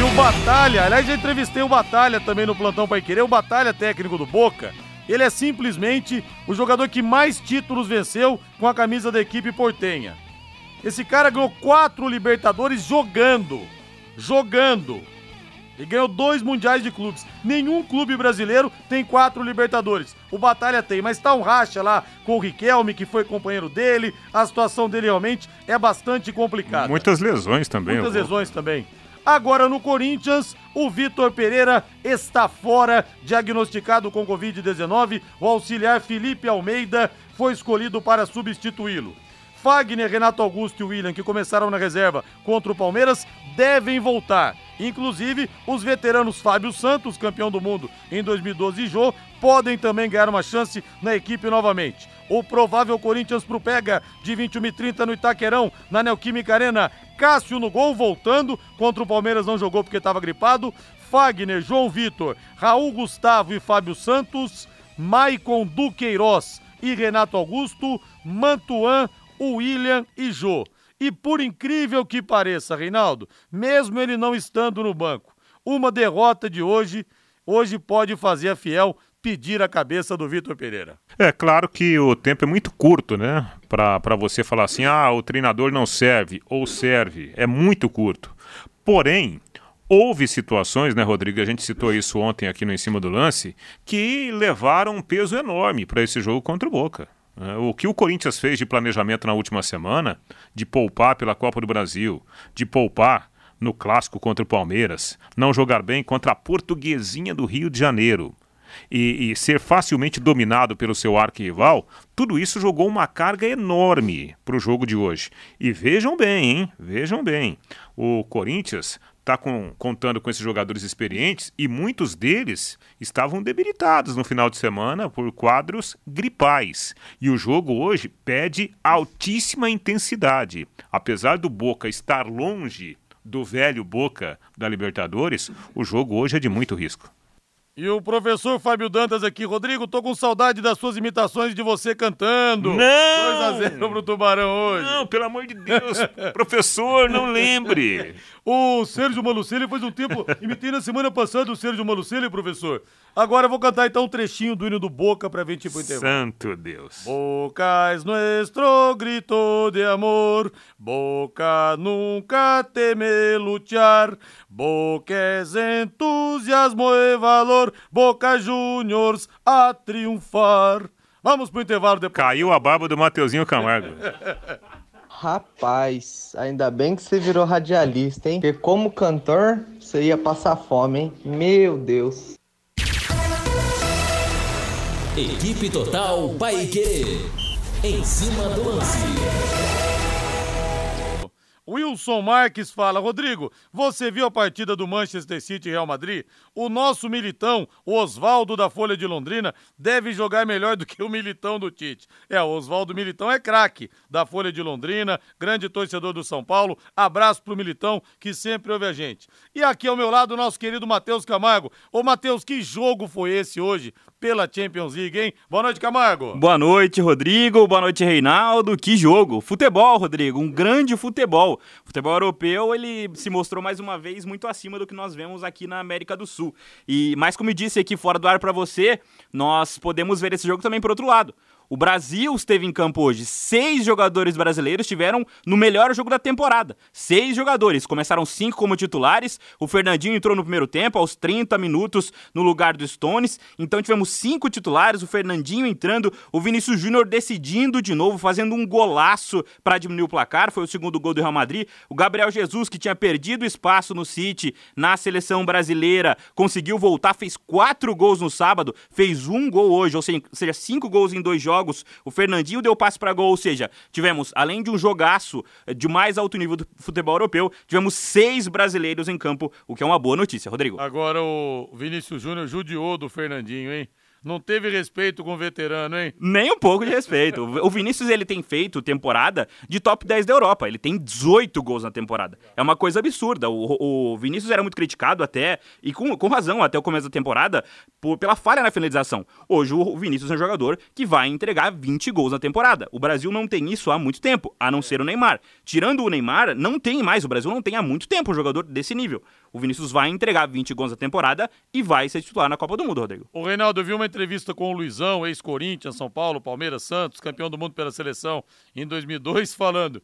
E o Batalha, aliás, já entrevistei o Batalha também no Plantão Pai Querer, o Batalha técnico do Boca. Ele é simplesmente o jogador que mais títulos venceu com a camisa da equipe portenha. Esse cara ganhou quatro Libertadores jogando. Jogando. E ganhou dois mundiais de clubes. Nenhum clube brasileiro tem quatro Libertadores. O Batalha tem, mas tá um racha lá com o Riquelme, que foi companheiro dele. A situação dele realmente é bastante complicada. Muitas lesões também. Muitas lesões também. Agora no Corinthians, o Vitor Pereira está fora, diagnosticado com Covid-19. O auxiliar Felipe Almeida foi escolhido para substituí-lo. Fagner, Renato Augusto e William, que começaram na reserva contra o Palmeiras, devem voltar. Inclusive, os veteranos Fábio Santos, campeão do mundo em 2012 e Jô, podem também ganhar uma chance na equipe novamente. O provável Corinthians pro Pega de 21 e 30 no Itaquerão, na Neoquímica Arena. Cássio no gol, voltando. Contra o Palmeiras não jogou porque estava gripado. Fagner, João Vitor, Raul Gustavo e Fábio Santos. Maicon Duqueiroz e Renato Augusto. Mantuan, William e Jô. E por incrível que pareça, Reinaldo, mesmo ele não estando no banco, uma derrota de hoje, hoje pode fazer a Fiel pedir a cabeça do Vitor Pereira. É claro que o tempo é muito curto, né? Para você falar assim, ah, o treinador não serve ou serve. É muito curto. Porém, houve situações, né, Rodrigo? A gente citou isso ontem aqui no Em Cima do Lance, que levaram um peso enorme para esse jogo contra o Boca. É, o que o Corinthians fez de planejamento na última semana, de poupar pela Copa do Brasil, de poupar no clássico contra o Palmeiras, não jogar bem contra a Portuguesinha do Rio de Janeiro e, e ser facilmente dominado pelo seu arquirrival, tudo isso jogou uma carga enorme para o jogo de hoje. E vejam bem, hein? Vejam bem. O Corinthians está com, contando com esses jogadores experientes e muitos deles estavam debilitados no final de semana por quadros gripais. E o jogo hoje pede altíssima intensidade. Apesar do Boca estar longe do velho Boca da Libertadores, o jogo hoje é de muito risco. E o professor Fábio Dantas aqui, Rodrigo, tô com saudade das suas imitações de você cantando. Não! 2x0 pro Tubarão hoje. Não, pelo amor de Deus, professor, não lembre. O Sérgio Malucelli faz um tempo, imitei na semana passada o Sérgio Malucelli, professor. Agora eu vou cantar então um trechinho do hino do Boca pra gente ir pro intervalo. Santo Deus. Boca es nuestro grito de amor, Boca nunca teme luchar, Boca es entusiasmo e valor, Boca Juniors a triunfar. Vamos pro intervalo depois. Caiu a barba do Mateuzinho Camargo. Rapaz, ainda bem que você virou radialista, hein? Porque como cantor, você ia passar fome, hein? Meu Deus. Equipe Total Paique. Em cima do lance. Wilson Marques fala: Rodrigo, você viu a partida do Manchester City e Real Madrid? O nosso militão, o Oswaldo da Folha de Londrina, deve jogar melhor do que o militão do Tite. É, o Oswaldo Militão é craque da Folha de Londrina, grande torcedor do São Paulo. Abraço pro Militão que sempre ouve a gente. E aqui ao meu lado, nosso querido Matheus Camargo. Ô, Matheus, que jogo foi esse hoje pela Champions League, hein? Boa noite, Camargo. Boa noite, Rodrigo. Boa noite, Reinaldo. Que jogo! Futebol, Rodrigo, um grande futebol. Futebol europeu, ele se mostrou mais uma vez muito acima do que nós vemos aqui na América do Sul. E, mais como eu disse aqui fora do ar para você, nós podemos ver esse jogo também por outro lado. O Brasil esteve em campo hoje. Seis jogadores brasileiros tiveram no melhor jogo da temporada. Seis jogadores. Começaram cinco como titulares. O Fernandinho entrou no primeiro tempo, aos 30 minutos, no lugar do Stones. Então tivemos cinco titulares. O Fernandinho entrando. O Vinícius Júnior decidindo de novo, fazendo um golaço para diminuir o placar. Foi o segundo gol do Real Madrid. O Gabriel Jesus, que tinha perdido espaço no City, na seleção brasileira, conseguiu voltar. Fez quatro gols no sábado. Fez um gol hoje, ou seja, cinco gols em dois jogos jogos, o Fernandinho deu passe para gol, ou seja, tivemos, além de um jogaço eh, de mais alto nível do futebol europeu, tivemos seis brasileiros em campo, o que é uma boa notícia, Rodrigo. Agora o Vinícius Júnior judiou do Fernandinho, hein? Não teve respeito com o veterano, hein? Nem um pouco de respeito. O Vinícius ele tem feito temporada de top 10 da Europa. Ele tem 18 gols na temporada. É uma coisa absurda. O, o Vinícius era muito criticado até, e com, com razão, até o começo da temporada, por, pela falha na finalização. Hoje o Vinícius é um jogador que vai entregar 20 gols na temporada. O Brasil não tem isso há muito tempo, a não ser o Neymar. Tirando o Neymar, não tem mais. O Brasil não tem há muito tempo um jogador desse nível. O Vinícius vai entregar 20 gols na temporada e vai ser titular na Copa do Mundo, Rodrigo. O Reinaldo viu uma entrevista com o Luizão, ex-Corinthians, São Paulo, Palmeiras, Santos, campeão do mundo pela seleção em 2002, falando: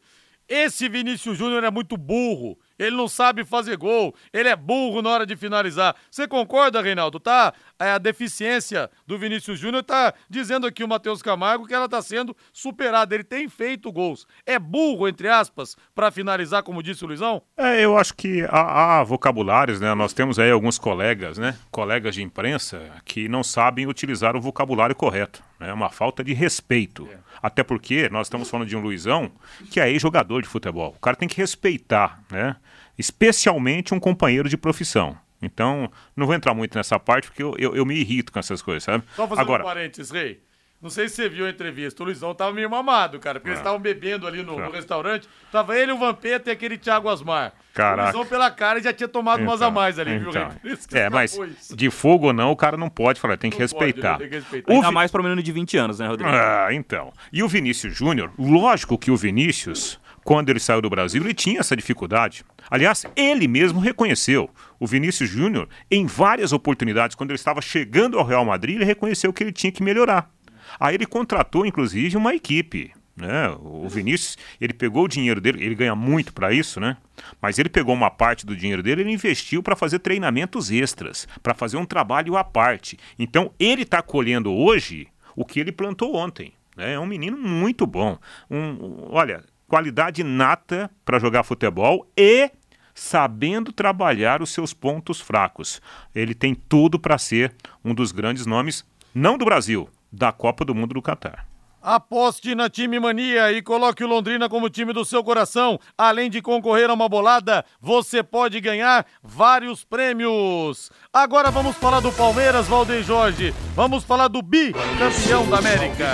esse Vinícius Júnior é muito burro. Ele não sabe fazer gol, ele é burro na hora de finalizar. Você concorda, Reinaldo? Tá? É, a deficiência do Vinícius Júnior tá dizendo aqui o Matheus Camargo que ela tá sendo superada. Ele tem feito gols. É burro, entre aspas, para finalizar, como disse o Luizão? É, eu acho que há, há, vocabulários, né? Nós temos aí alguns colegas, né? Colegas de imprensa que não sabem utilizar o vocabulário correto. É né? uma falta de respeito. É. Até porque nós estamos falando de um Luizão que é ex-jogador de futebol. O cara tem que respeitar, né? Especialmente um companheiro de profissão. Então, não vou entrar muito nessa parte porque eu, eu, eu me irrito com essas coisas, sabe? Só fazer Agora, um parênteses, Rei. Não sei se você viu a entrevista. O Luizão tava meio mamado, cara, porque é. eles estavam bebendo ali no, no, restaurante. Tava ele, o Vampeta e aquele Thiago Asmar. Caraca. O Luizão, pela cara, já tinha tomado então, umas a mais ali, então. viu, Rei? É, mas de fogo ou não, o cara não pode falar, tem que, respeitar. Pode, tem que respeitar. Ainda Vi... mais para um menino de 20 anos, né, Rodrigo? Ah, então. E o Vinícius Júnior, lógico que o Vinícius quando ele saiu do Brasil, ele tinha essa dificuldade. Aliás, ele mesmo reconheceu. O Vinícius Júnior, em várias oportunidades, quando ele estava chegando ao Real Madrid, ele reconheceu que ele tinha que melhorar. Aí ele contratou, inclusive, uma equipe. Né? O Vinícius, ele pegou o dinheiro dele, ele ganha muito para isso, né? Mas ele pegou uma parte do dinheiro dele e investiu para fazer treinamentos extras, para fazer um trabalho à parte. Então, ele está colhendo hoje o que ele plantou ontem. Né? É um menino muito bom. Um, olha, qualidade nata para jogar futebol e sabendo trabalhar os seus pontos fracos. Ele tem tudo para ser um dos grandes nomes, não do Brasil, da Copa do Mundo do Catar. Aposte na Time Mania e coloque o Londrina como time do seu coração. Além de concorrer a uma bolada, você pode ganhar vários prêmios. Agora vamos falar do Palmeiras, Valdeir Jorge. Vamos falar do bicampeão da América.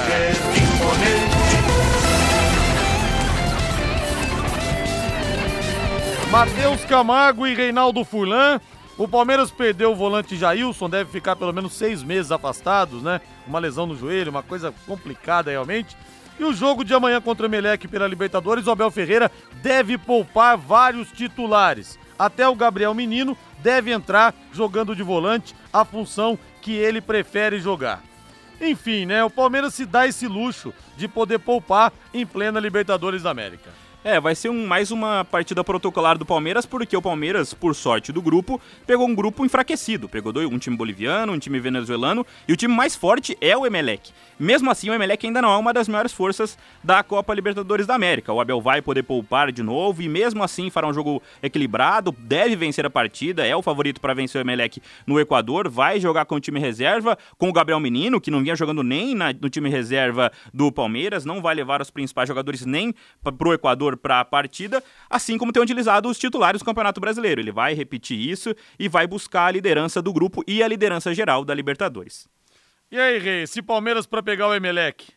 Matheus Camargo e Reinaldo Furlan. O Palmeiras perdeu o volante Jailson, deve ficar pelo menos seis meses afastados, né? Uma lesão no joelho, uma coisa complicada realmente. E o jogo de amanhã contra o Emelec pela Libertadores, o Abel Ferreira deve poupar vários titulares. Até o Gabriel Menino deve entrar jogando de volante, a função que ele prefere jogar. Enfim, né? O Palmeiras se dá esse luxo de poder poupar em plena Libertadores da América. É, vai ser um, mais uma partida protocolar do Palmeiras, porque o Palmeiras, por sorte do grupo, pegou um grupo enfraquecido. Pegou dois, um time boliviano, um time venezuelano, e o time mais forte é o Emelec. Mesmo assim, o Emelec ainda não é uma das maiores forças da Copa Libertadores da América. O Abel vai poder poupar de novo, e mesmo assim fará um jogo equilibrado, deve vencer a partida, é o favorito para vencer o Emelec no Equador, vai jogar com o time reserva, com o Gabriel Menino, que não vinha jogando nem na, no time reserva do Palmeiras, não vai levar os principais jogadores nem para o Equador para a partida, assim como tem utilizado os titulares do Campeonato Brasileiro. Ele vai repetir isso e vai buscar a liderança do grupo e a liderança geral da Libertadores. E aí, Rei, se Palmeiras para pegar o Emelec?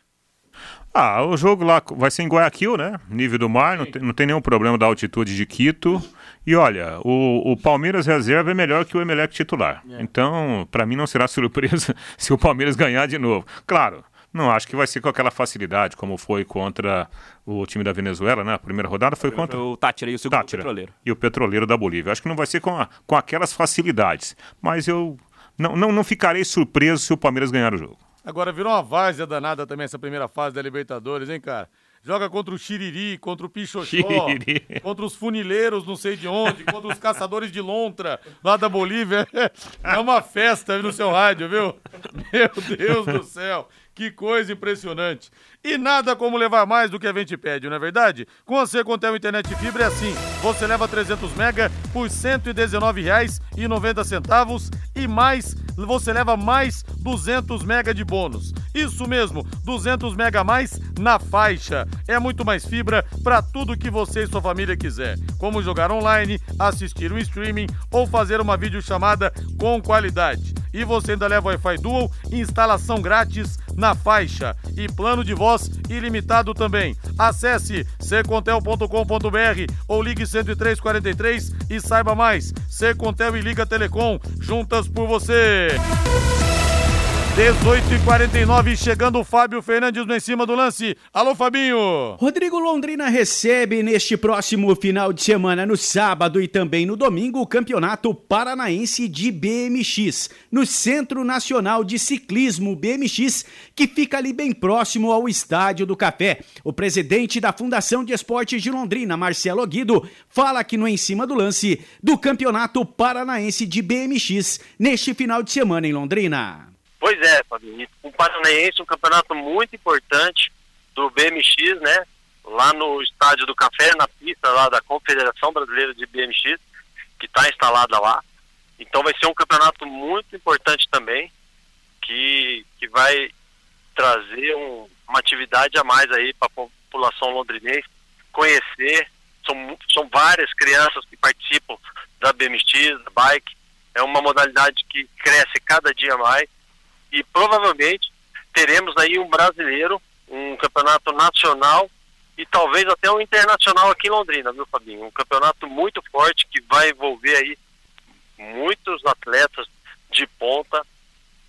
Ah, o jogo lá vai ser em Guayaquil, né? Nível do mar, não tem, não tem nenhum problema da altitude de Quito. E olha, o, o Palmeiras reserva é melhor que o Emelec titular. É. Então, para mim não será surpresa se o Palmeiras ganhar de novo. Claro, não acho que vai ser com aquela facilidade, como foi contra o time da Venezuela, né? A primeira rodada foi contra o Tátira e o segundo Tátira, Petroleiro. E o Petroleiro da Bolívia. Acho que não vai ser com, a, com aquelas facilidades. Mas eu não, não, não ficarei surpreso se o Palmeiras ganhar o jogo. Agora virou uma várzea danada também essa primeira fase da Libertadores, hein, cara? Joga contra o Xiriri, contra o Pichoxó, contra os funileiros não sei de onde, contra os caçadores de lontra lá da Bolívia. É uma festa no seu rádio, viu? Meu Deus do céu. Que coisa impressionante. E nada como levar mais do que a gente pede, não é verdade? Com a Secontel Internet Fibra é assim. Você leva 300 mega por R$ 119,90 e mais, você leva mais 200 mega de bônus. Isso mesmo, 200 mega a mais na faixa. É muito mais fibra para tudo que você e sua família quiser. Como jogar online, assistir um streaming ou fazer uma videochamada com qualidade. E você ainda leva Wi-Fi Dual, instalação grátis na faixa e plano de voz ilimitado também. Acesse secontel.com.br ou ligue 10343 e saiba mais. Secontel e Liga Telecom, juntas por você. 18 e 49 chegando o Fábio Fernandes no em cima do lance. Alô, Fabinho. Rodrigo Londrina recebe neste próximo final de semana, no sábado e também no domingo, o Campeonato Paranaense de BMX, no Centro Nacional de Ciclismo BMX, que fica ali bem próximo ao Estádio do Café. O presidente da Fundação de Esportes de Londrina, Marcelo Guido, fala aqui no Em Cima do Lance do Campeonato Paranaense de BMX neste final de semana em Londrina. Pois é, Fabinho. O Paranaense, um campeonato muito importante do BMX, né? Lá no Estádio do Café, na pista lá da Confederação Brasileira de BMX, que está instalada lá. Então vai ser um campeonato muito importante também, que, que vai trazer um, uma atividade a mais aí para a população londrinense conhecer. São, são várias crianças que participam da BMX, da bike. É uma modalidade que cresce cada dia mais e provavelmente teremos aí um brasileiro, um campeonato nacional e talvez até um internacional aqui em Londrina, viu, Fabinho? Um campeonato muito forte que vai envolver aí muitos atletas de ponta,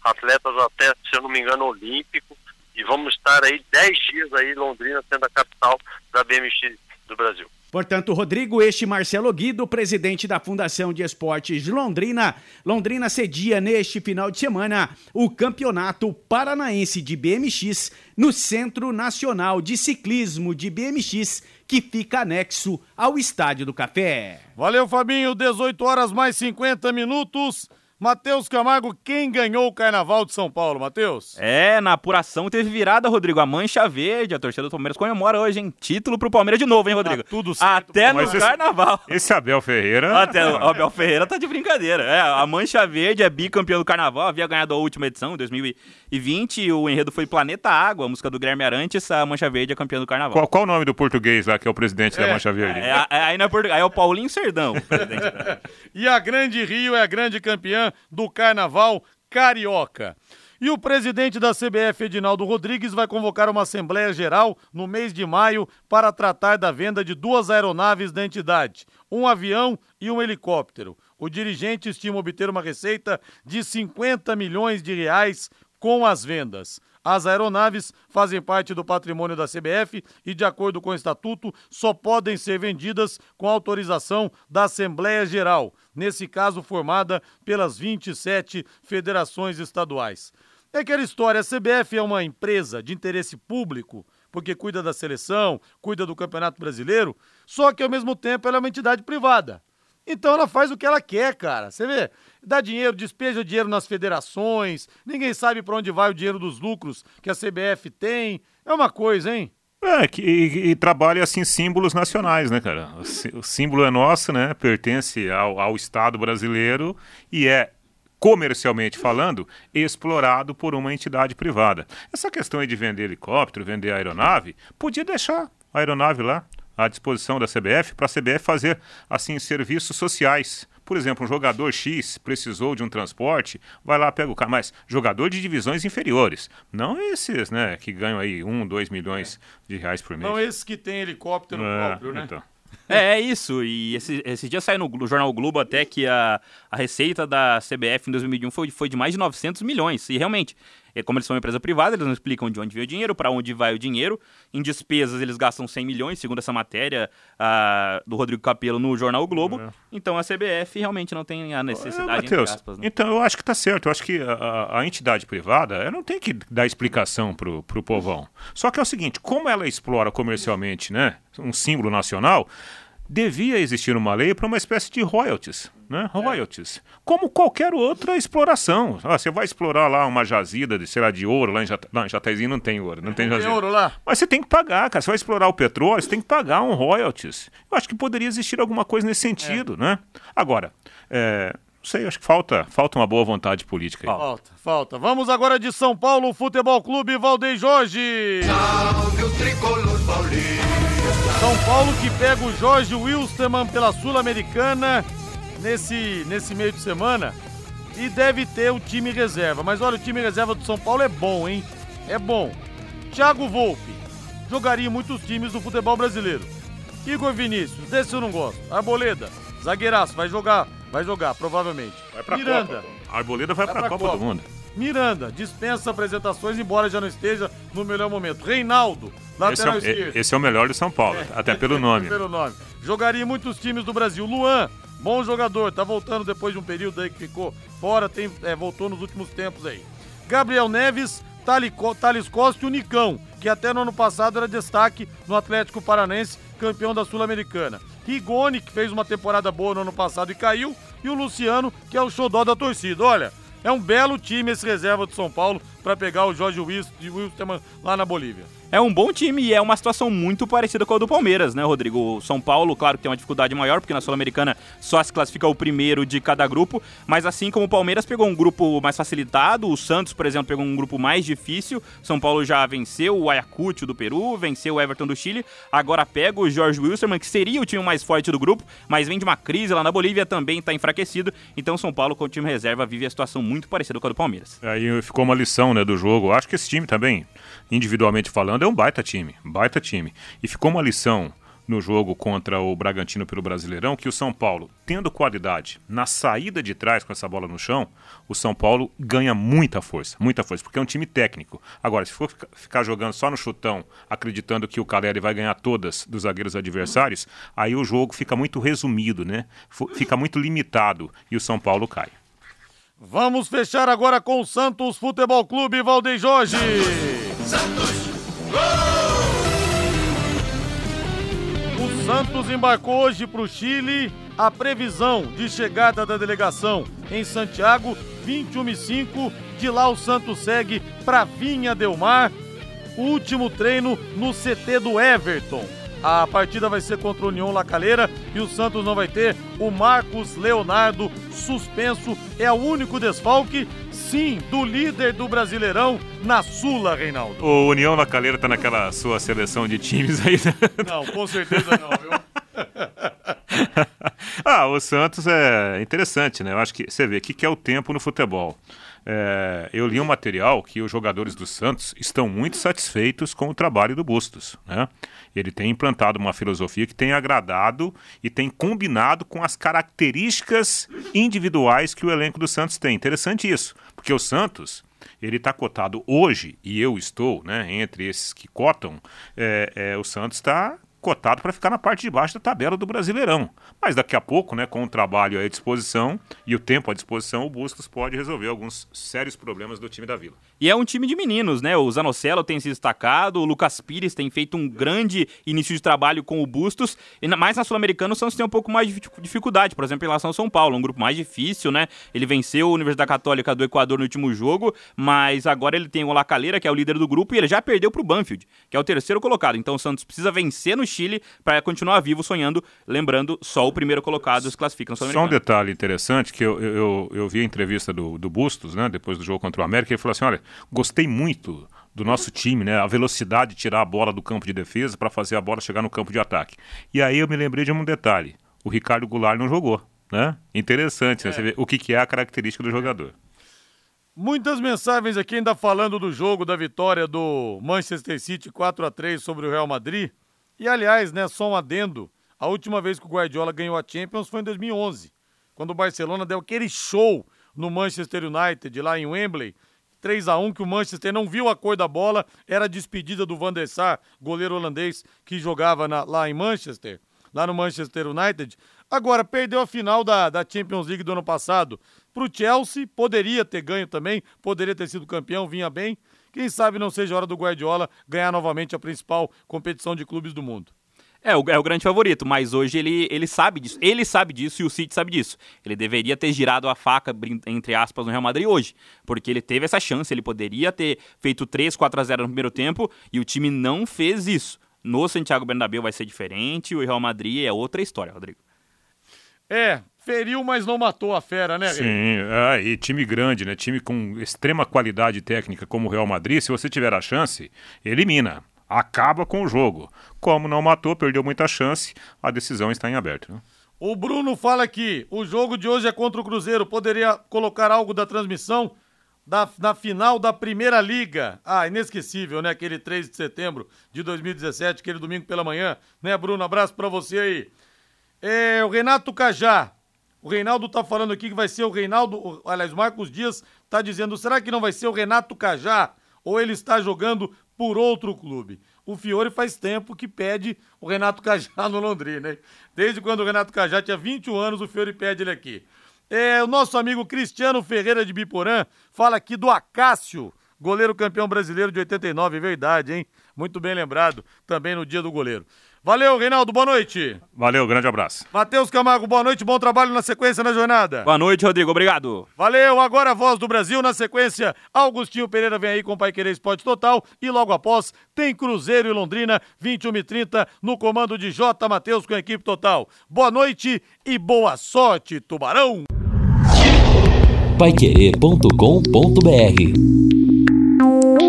atletas até, se eu não me engano, olímpico, e vamos estar aí 10 dias aí em Londrina sendo a capital da BMX do Brasil. Portanto, Rodrigo, este Marcelo Guido, presidente da Fundação de Esportes de Londrina. Londrina cedia neste final de semana o Campeonato Paranaense de BMX no Centro Nacional de Ciclismo de BMX, que fica anexo ao Estádio do Café. Valeu, Fabinho. 18 horas mais 50 minutos. Matheus Camargo, quem ganhou o Carnaval de São Paulo, Matheus? É, na apuração teve virada, Rodrigo. A Mancha Verde, a torcida do Palmeiras comemora hoje, hein? Título pro Palmeiras de novo, hein, Rodrigo? Tá tudo certo. Até no esse- Carnaval. Esse Abel Ferreira. Até o Abel Ferreira tá de brincadeira. É, a Mancha Verde é bicampeão do Carnaval, havia ganhado a última edição, em 2020, e o enredo foi Planeta Água, a música do Guilherme Arantes, a Mancha Verde é campeã do Carnaval. Qual, qual o nome do português lá, que é o presidente da Mancha Verde? É, é, aí, não é Portugal, aí é o Paulinho Serdão, o presidente. E a Grande Rio é a grande campeã do Carnaval Carioca. E o presidente da CBF, Edinaldo Rodrigues, vai convocar uma Assembleia Geral no mês de maio para tratar da venda de duas aeronaves da entidade, um avião e um helicóptero. O dirigente estima obter uma receita de 50 milhões de reais com as vendas. As aeronaves fazem parte do patrimônio da CBF e, de acordo com o estatuto, só podem ser vendidas com autorização da Assembleia Geral, nesse caso formada pelas 27 federações estaduais. É aquela história, a CBF é uma empresa de interesse público, porque cuida da seleção, cuida do Campeonato Brasileiro, só que ao mesmo tempo ela é uma entidade privada. Então ela faz o que ela quer, cara. Você vê, dá dinheiro, despeja dinheiro nas federações, ninguém sabe para onde vai o dinheiro dos lucros que a CBF tem. É uma coisa, hein? É, que, e, e trabalha assim símbolos nacionais, né, cara? O, o símbolo é nosso, né? Pertence ao, ao Estado brasileiro e é comercialmente falando, explorado por uma entidade privada. Essa questão aí de vender helicóptero, vender aeronave, podia deixar a aeronave lá à disposição da CBF para a CBF fazer assim serviços sociais. Por exemplo, um jogador X precisou de um transporte, vai lá, pega o carro. Mas jogador de divisões inferiores, não esses, né, que ganham aí um, dois milhões de reais por mês. Não esses que tem helicóptero É, próprio, né? então. É, é isso. E esse, esse dia saiu no Glo- Jornal Globo até que a, a receita da CBF em 2021 foi, foi de mais de 900 milhões. E realmente, é, como eles são uma empresa privada, eles não explicam de onde veio o dinheiro, para onde vai o dinheiro. Em despesas, eles gastam 100 milhões, segundo essa matéria ah, do Rodrigo Capello no Jornal o Globo. Então a CBF realmente não tem a necessidade, Matheus, aspas. Né? então eu acho que tá certo. Eu acho que a, a- entidade privada ela não tem que dar explicação pro, pro povão. Só que é o seguinte, como ela explora comercialmente, né, um símbolo nacional, devia existir uma lei para uma espécie de royalties. Né? Royalties. Como qualquer outra exploração. Ah, você vai explorar lá uma jazida de, sei lá, de ouro, lá em, Jata... não, em Jataizinho não tem ouro, não tem Tem jazida. ouro lá? Mas você tem que pagar, cara. Você vai explorar o petróleo, você tem que pagar um royalties. Eu acho que poderia existir alguma coisa nesse sentido, né? Agora, é, não sei, acho que falta, falta uma boa vontade política aí. Falta, falta. Vamos agora de São Paulo, Futebol Clube Valdem Jorge. São Paulo que pega o Jorge Wilstermann pela Sul-Americana nesse, nesse meio de semana e deve ter o time reserva. Mas olha, o time reserva do São Paulo é bom, hein? É bom. Thiago Volpe jogaria em muitos times do futebol brasileiro. Igor Vinícius, desse eu não gosto. Arboleda, zagueiraço, vai jogar, vai jogar, provavelmente. Vai pra Miranda. Copa. Arboleda vai, Vai pra, pra Copa, Copa. do Mundo. Miranda, dispensa apresentações, embora já não esteja no melhor momento. Reinaldo, Esse lateral é, esquerdo. esse é o melhor de São Paulo, até pelo nome. Pelo nome. Jogaria em muitos times do Brasil. Luan, bom jogador, tá voltando depois de um período aí que ficou fora, tem, é, voltou nos últimos tempos aí. Gabriel Neves, Thales Costa e o Nicão, que até no ano passado era destaque no Atlético Paranense, campeão da Sul-Americana. Rigoni, que fez uma temporada boa no ano passado e caiu, e o Luciano, que é o xodó da torcida. Olha, é um belo time esse reserva do São Paulo para pegar o Jorge Wilstermann lá na Bolívia. É um bom time e é uma situação muito parecida com a do Palmeiras, né, Rodrigo? O São Paulo, claro que tem uma dificuldade maior, porque na Sul-Americana só se classifica o primeiro de cada grupo, mas assim como o Palmeiras pegou um grupo mais facilitado, o Santos, por exemplo, pegou um grupo mais difícil, São Paulo já venceu o Ayacucho do Peru, venceu o Everton do Chile, agora pega o Jorge Wilstermann, que seria o time mais forte do grupo, mas vem de uma crise lá na Bolívia, também está enfraquecido, então São Paulo com o time reserva vive a situação muito parecida com a do Palmeiras. Aí ficou uma lição né, do jogo. Acho que esse time também, individualmente falando, é um baita time. Baita time. E ficou uma lição no jogo contra o Bragantino pelo Brasileirão que o São Paulo, tendo qualidade na saída de trás com essa bola no chão, o São Paulo ganha muita força, muita força, porque é um time técnico. Agora, se for fica- ficar jogando só no chutão, acreditando que o Caleri vai ganhar todas dos zagueiros adversários, aí o jogo fica muito resumido, né? Fica muito limitado e o São Paulo cai. Vamos fechar agora com o Santos Futebol Clube Valdem Jorge. O Santos embarcou hoje para o Chile. A previsão de chegada da delegação em Santiago, 21 e 5. De lá o Santos segue para Vinha Del Mar. Último treino no CT do Everton. A partida vai ser contra o União La Calera e o Santos não vai ter o Marcos Leonardo suspenso. É o único desfalque, sim, do líder do Brasileirão na Sula, Reinaldo. O União La Calera tá naquela sua seleção de times aí. né? Não, com certeza não, viu? ah, o Santos é interessante, né? Eu acho que você vê o que, que é o tempo no futebol. É, eu li um material que os jogadores do Santos estão muito satisfeitos com o trabalho do Bustos, né? Ele tem implantado uma filosofia que tem agradado e tem combinado com as características individuais que o elenco do Santos tem. Interessante isso, porque o Santos ele está cotado hoje, e eu estou, né, entre esses que cotam, é, é, o Santos está cotado para ficar na parte de baixo da tabela do Brasileirão. Mas daqui a pouco, né, com o trabalho à disposição e o tempo à disposição, o Bustos pode resolver alguns sérios problemas do time da Vila. E é um time de meninos, né? O Zanocelo tem se destacado, o Lucas Pires tem feito um grande início de trabalho com o Bustos, e mais na Sul-Americana o Santos tem um pouco mais de dificu- dificuldade, por exemplo, em relação ao São Paulo, um grupo mais difícil, né? Ele venceu a Universidade Católica do Equador no último jogo, mas agora ele tem o La Calera, que é o líder do grupo, e ele já perdeu pro Banfield, que é o terceiro colocado. Então o Santos precisa vencer no Chile para continuar vivo sonhando, lembrando, só o primeiro colocado se classifica na Só um detalhe interessante, que eu, eu, eu- vi a entrevista do, do Bustos, né, depois do jogo contra o América, ele falou assim, olha, gostei muito do nosso time, né, a velocidade de tirar a bola do campo de defesa para fazer a bola chegar no campo de ataque. E aí eu me lembrei de um detalhe, o Ricardo Goulart não jogou, né? Interessante, né, você vê o que, que é a característica do jogador. Muitas mensagens aqui ainda falando do jogo da vitória do Manchester City 4 a 3 sobre o Real Madrid. E aliás, né, só um adendo, a última vez que o Guardiola ganhou a Champions foi em 2011, quando o Barcelona deu aquele show no Manchester United lá em Wembley, 3 a 1 que o Manchester não viu a cor da bola, era a despedida do Van der Sar, goleiro holandês que jogava na- lá em Manchester, lá no Manchester United. Agora, perdeu a final da, da Champions League do ano passado pro Chelsea, poderia ter ganho também, poderia ter sido campeão, vinha bem. Quem sabe não seja hora do Guardiola ganhar novamente a principal competição de clubes do mundo. É o, é o grande favorito, mas hoje ele, ele sabe disso. Ele sabe disso e o City sabe disso. Ele deveria ter girado a faca, entre aspas, no Real Madrid hoje. Porque ele teve essa chance, ele poderia ter feito 3, 4 a 0 no primeiro tempo e o time não fez isso. No Santiago Bernabéu vai ser diferente, o Real Madrid é outra história, Rodrigo. É, feriu, mas não matou a fera, né? Sim, é, e time grande, né? Time com extrema qualidade técnica como o Real Madrid, se você tiver a chance, elimina acaba com o jogo. Como não matou, perdeu muita chance, a decisão está em aberto. Né? O Bruno fala aqui: o jogo de hoje é contra o Cruzeiro. Poderia colocar algo da transmissão da, na final da Primeira Liga. Ah, inesquecível, né? Aquele 3 de setembro de 2017, aquele domingo pela manhã. Né, Bruno? Abraço para você aí. É, o Renato Cajá. O Reinaldo tá falando aqui que vai ser o Reinaldo. Aliás, Marcos Dias tá dizendo: será que não vai ser o Renato Cajá? Ou ele está jogando por outro clube. O Fiore faz tempo que pede o Renato Cajá no Londrina, hein? Desde quando o Renato Cajá tinha 21 anos, o Fiore pede ele aqui. É, o nosso amigo Cristiano Ferreira de Biporã fala aqui do Acácio, goleiro campeão brasileiro de 89, verdade, hein? Muito bem lembrado, também no dia do goleiro. Valeu, Reinaldo, boa noite. Valeu, grande abraço. Matheus Camargo, boa noite, bom trabalho na sequência na jornada. Boa noite, Rodrigo, obrigado. Valeu, agora a voz do Brasil na sequência. Augustinho Pereira vem aí com o Pai Querer Esporte Total e logo após tem Cruzeiro e Londrina, 21 e 30 no comando de J. Matheus com a equipe total. Boa noite e boa sorte, Tubarão. Paiquerê.com.br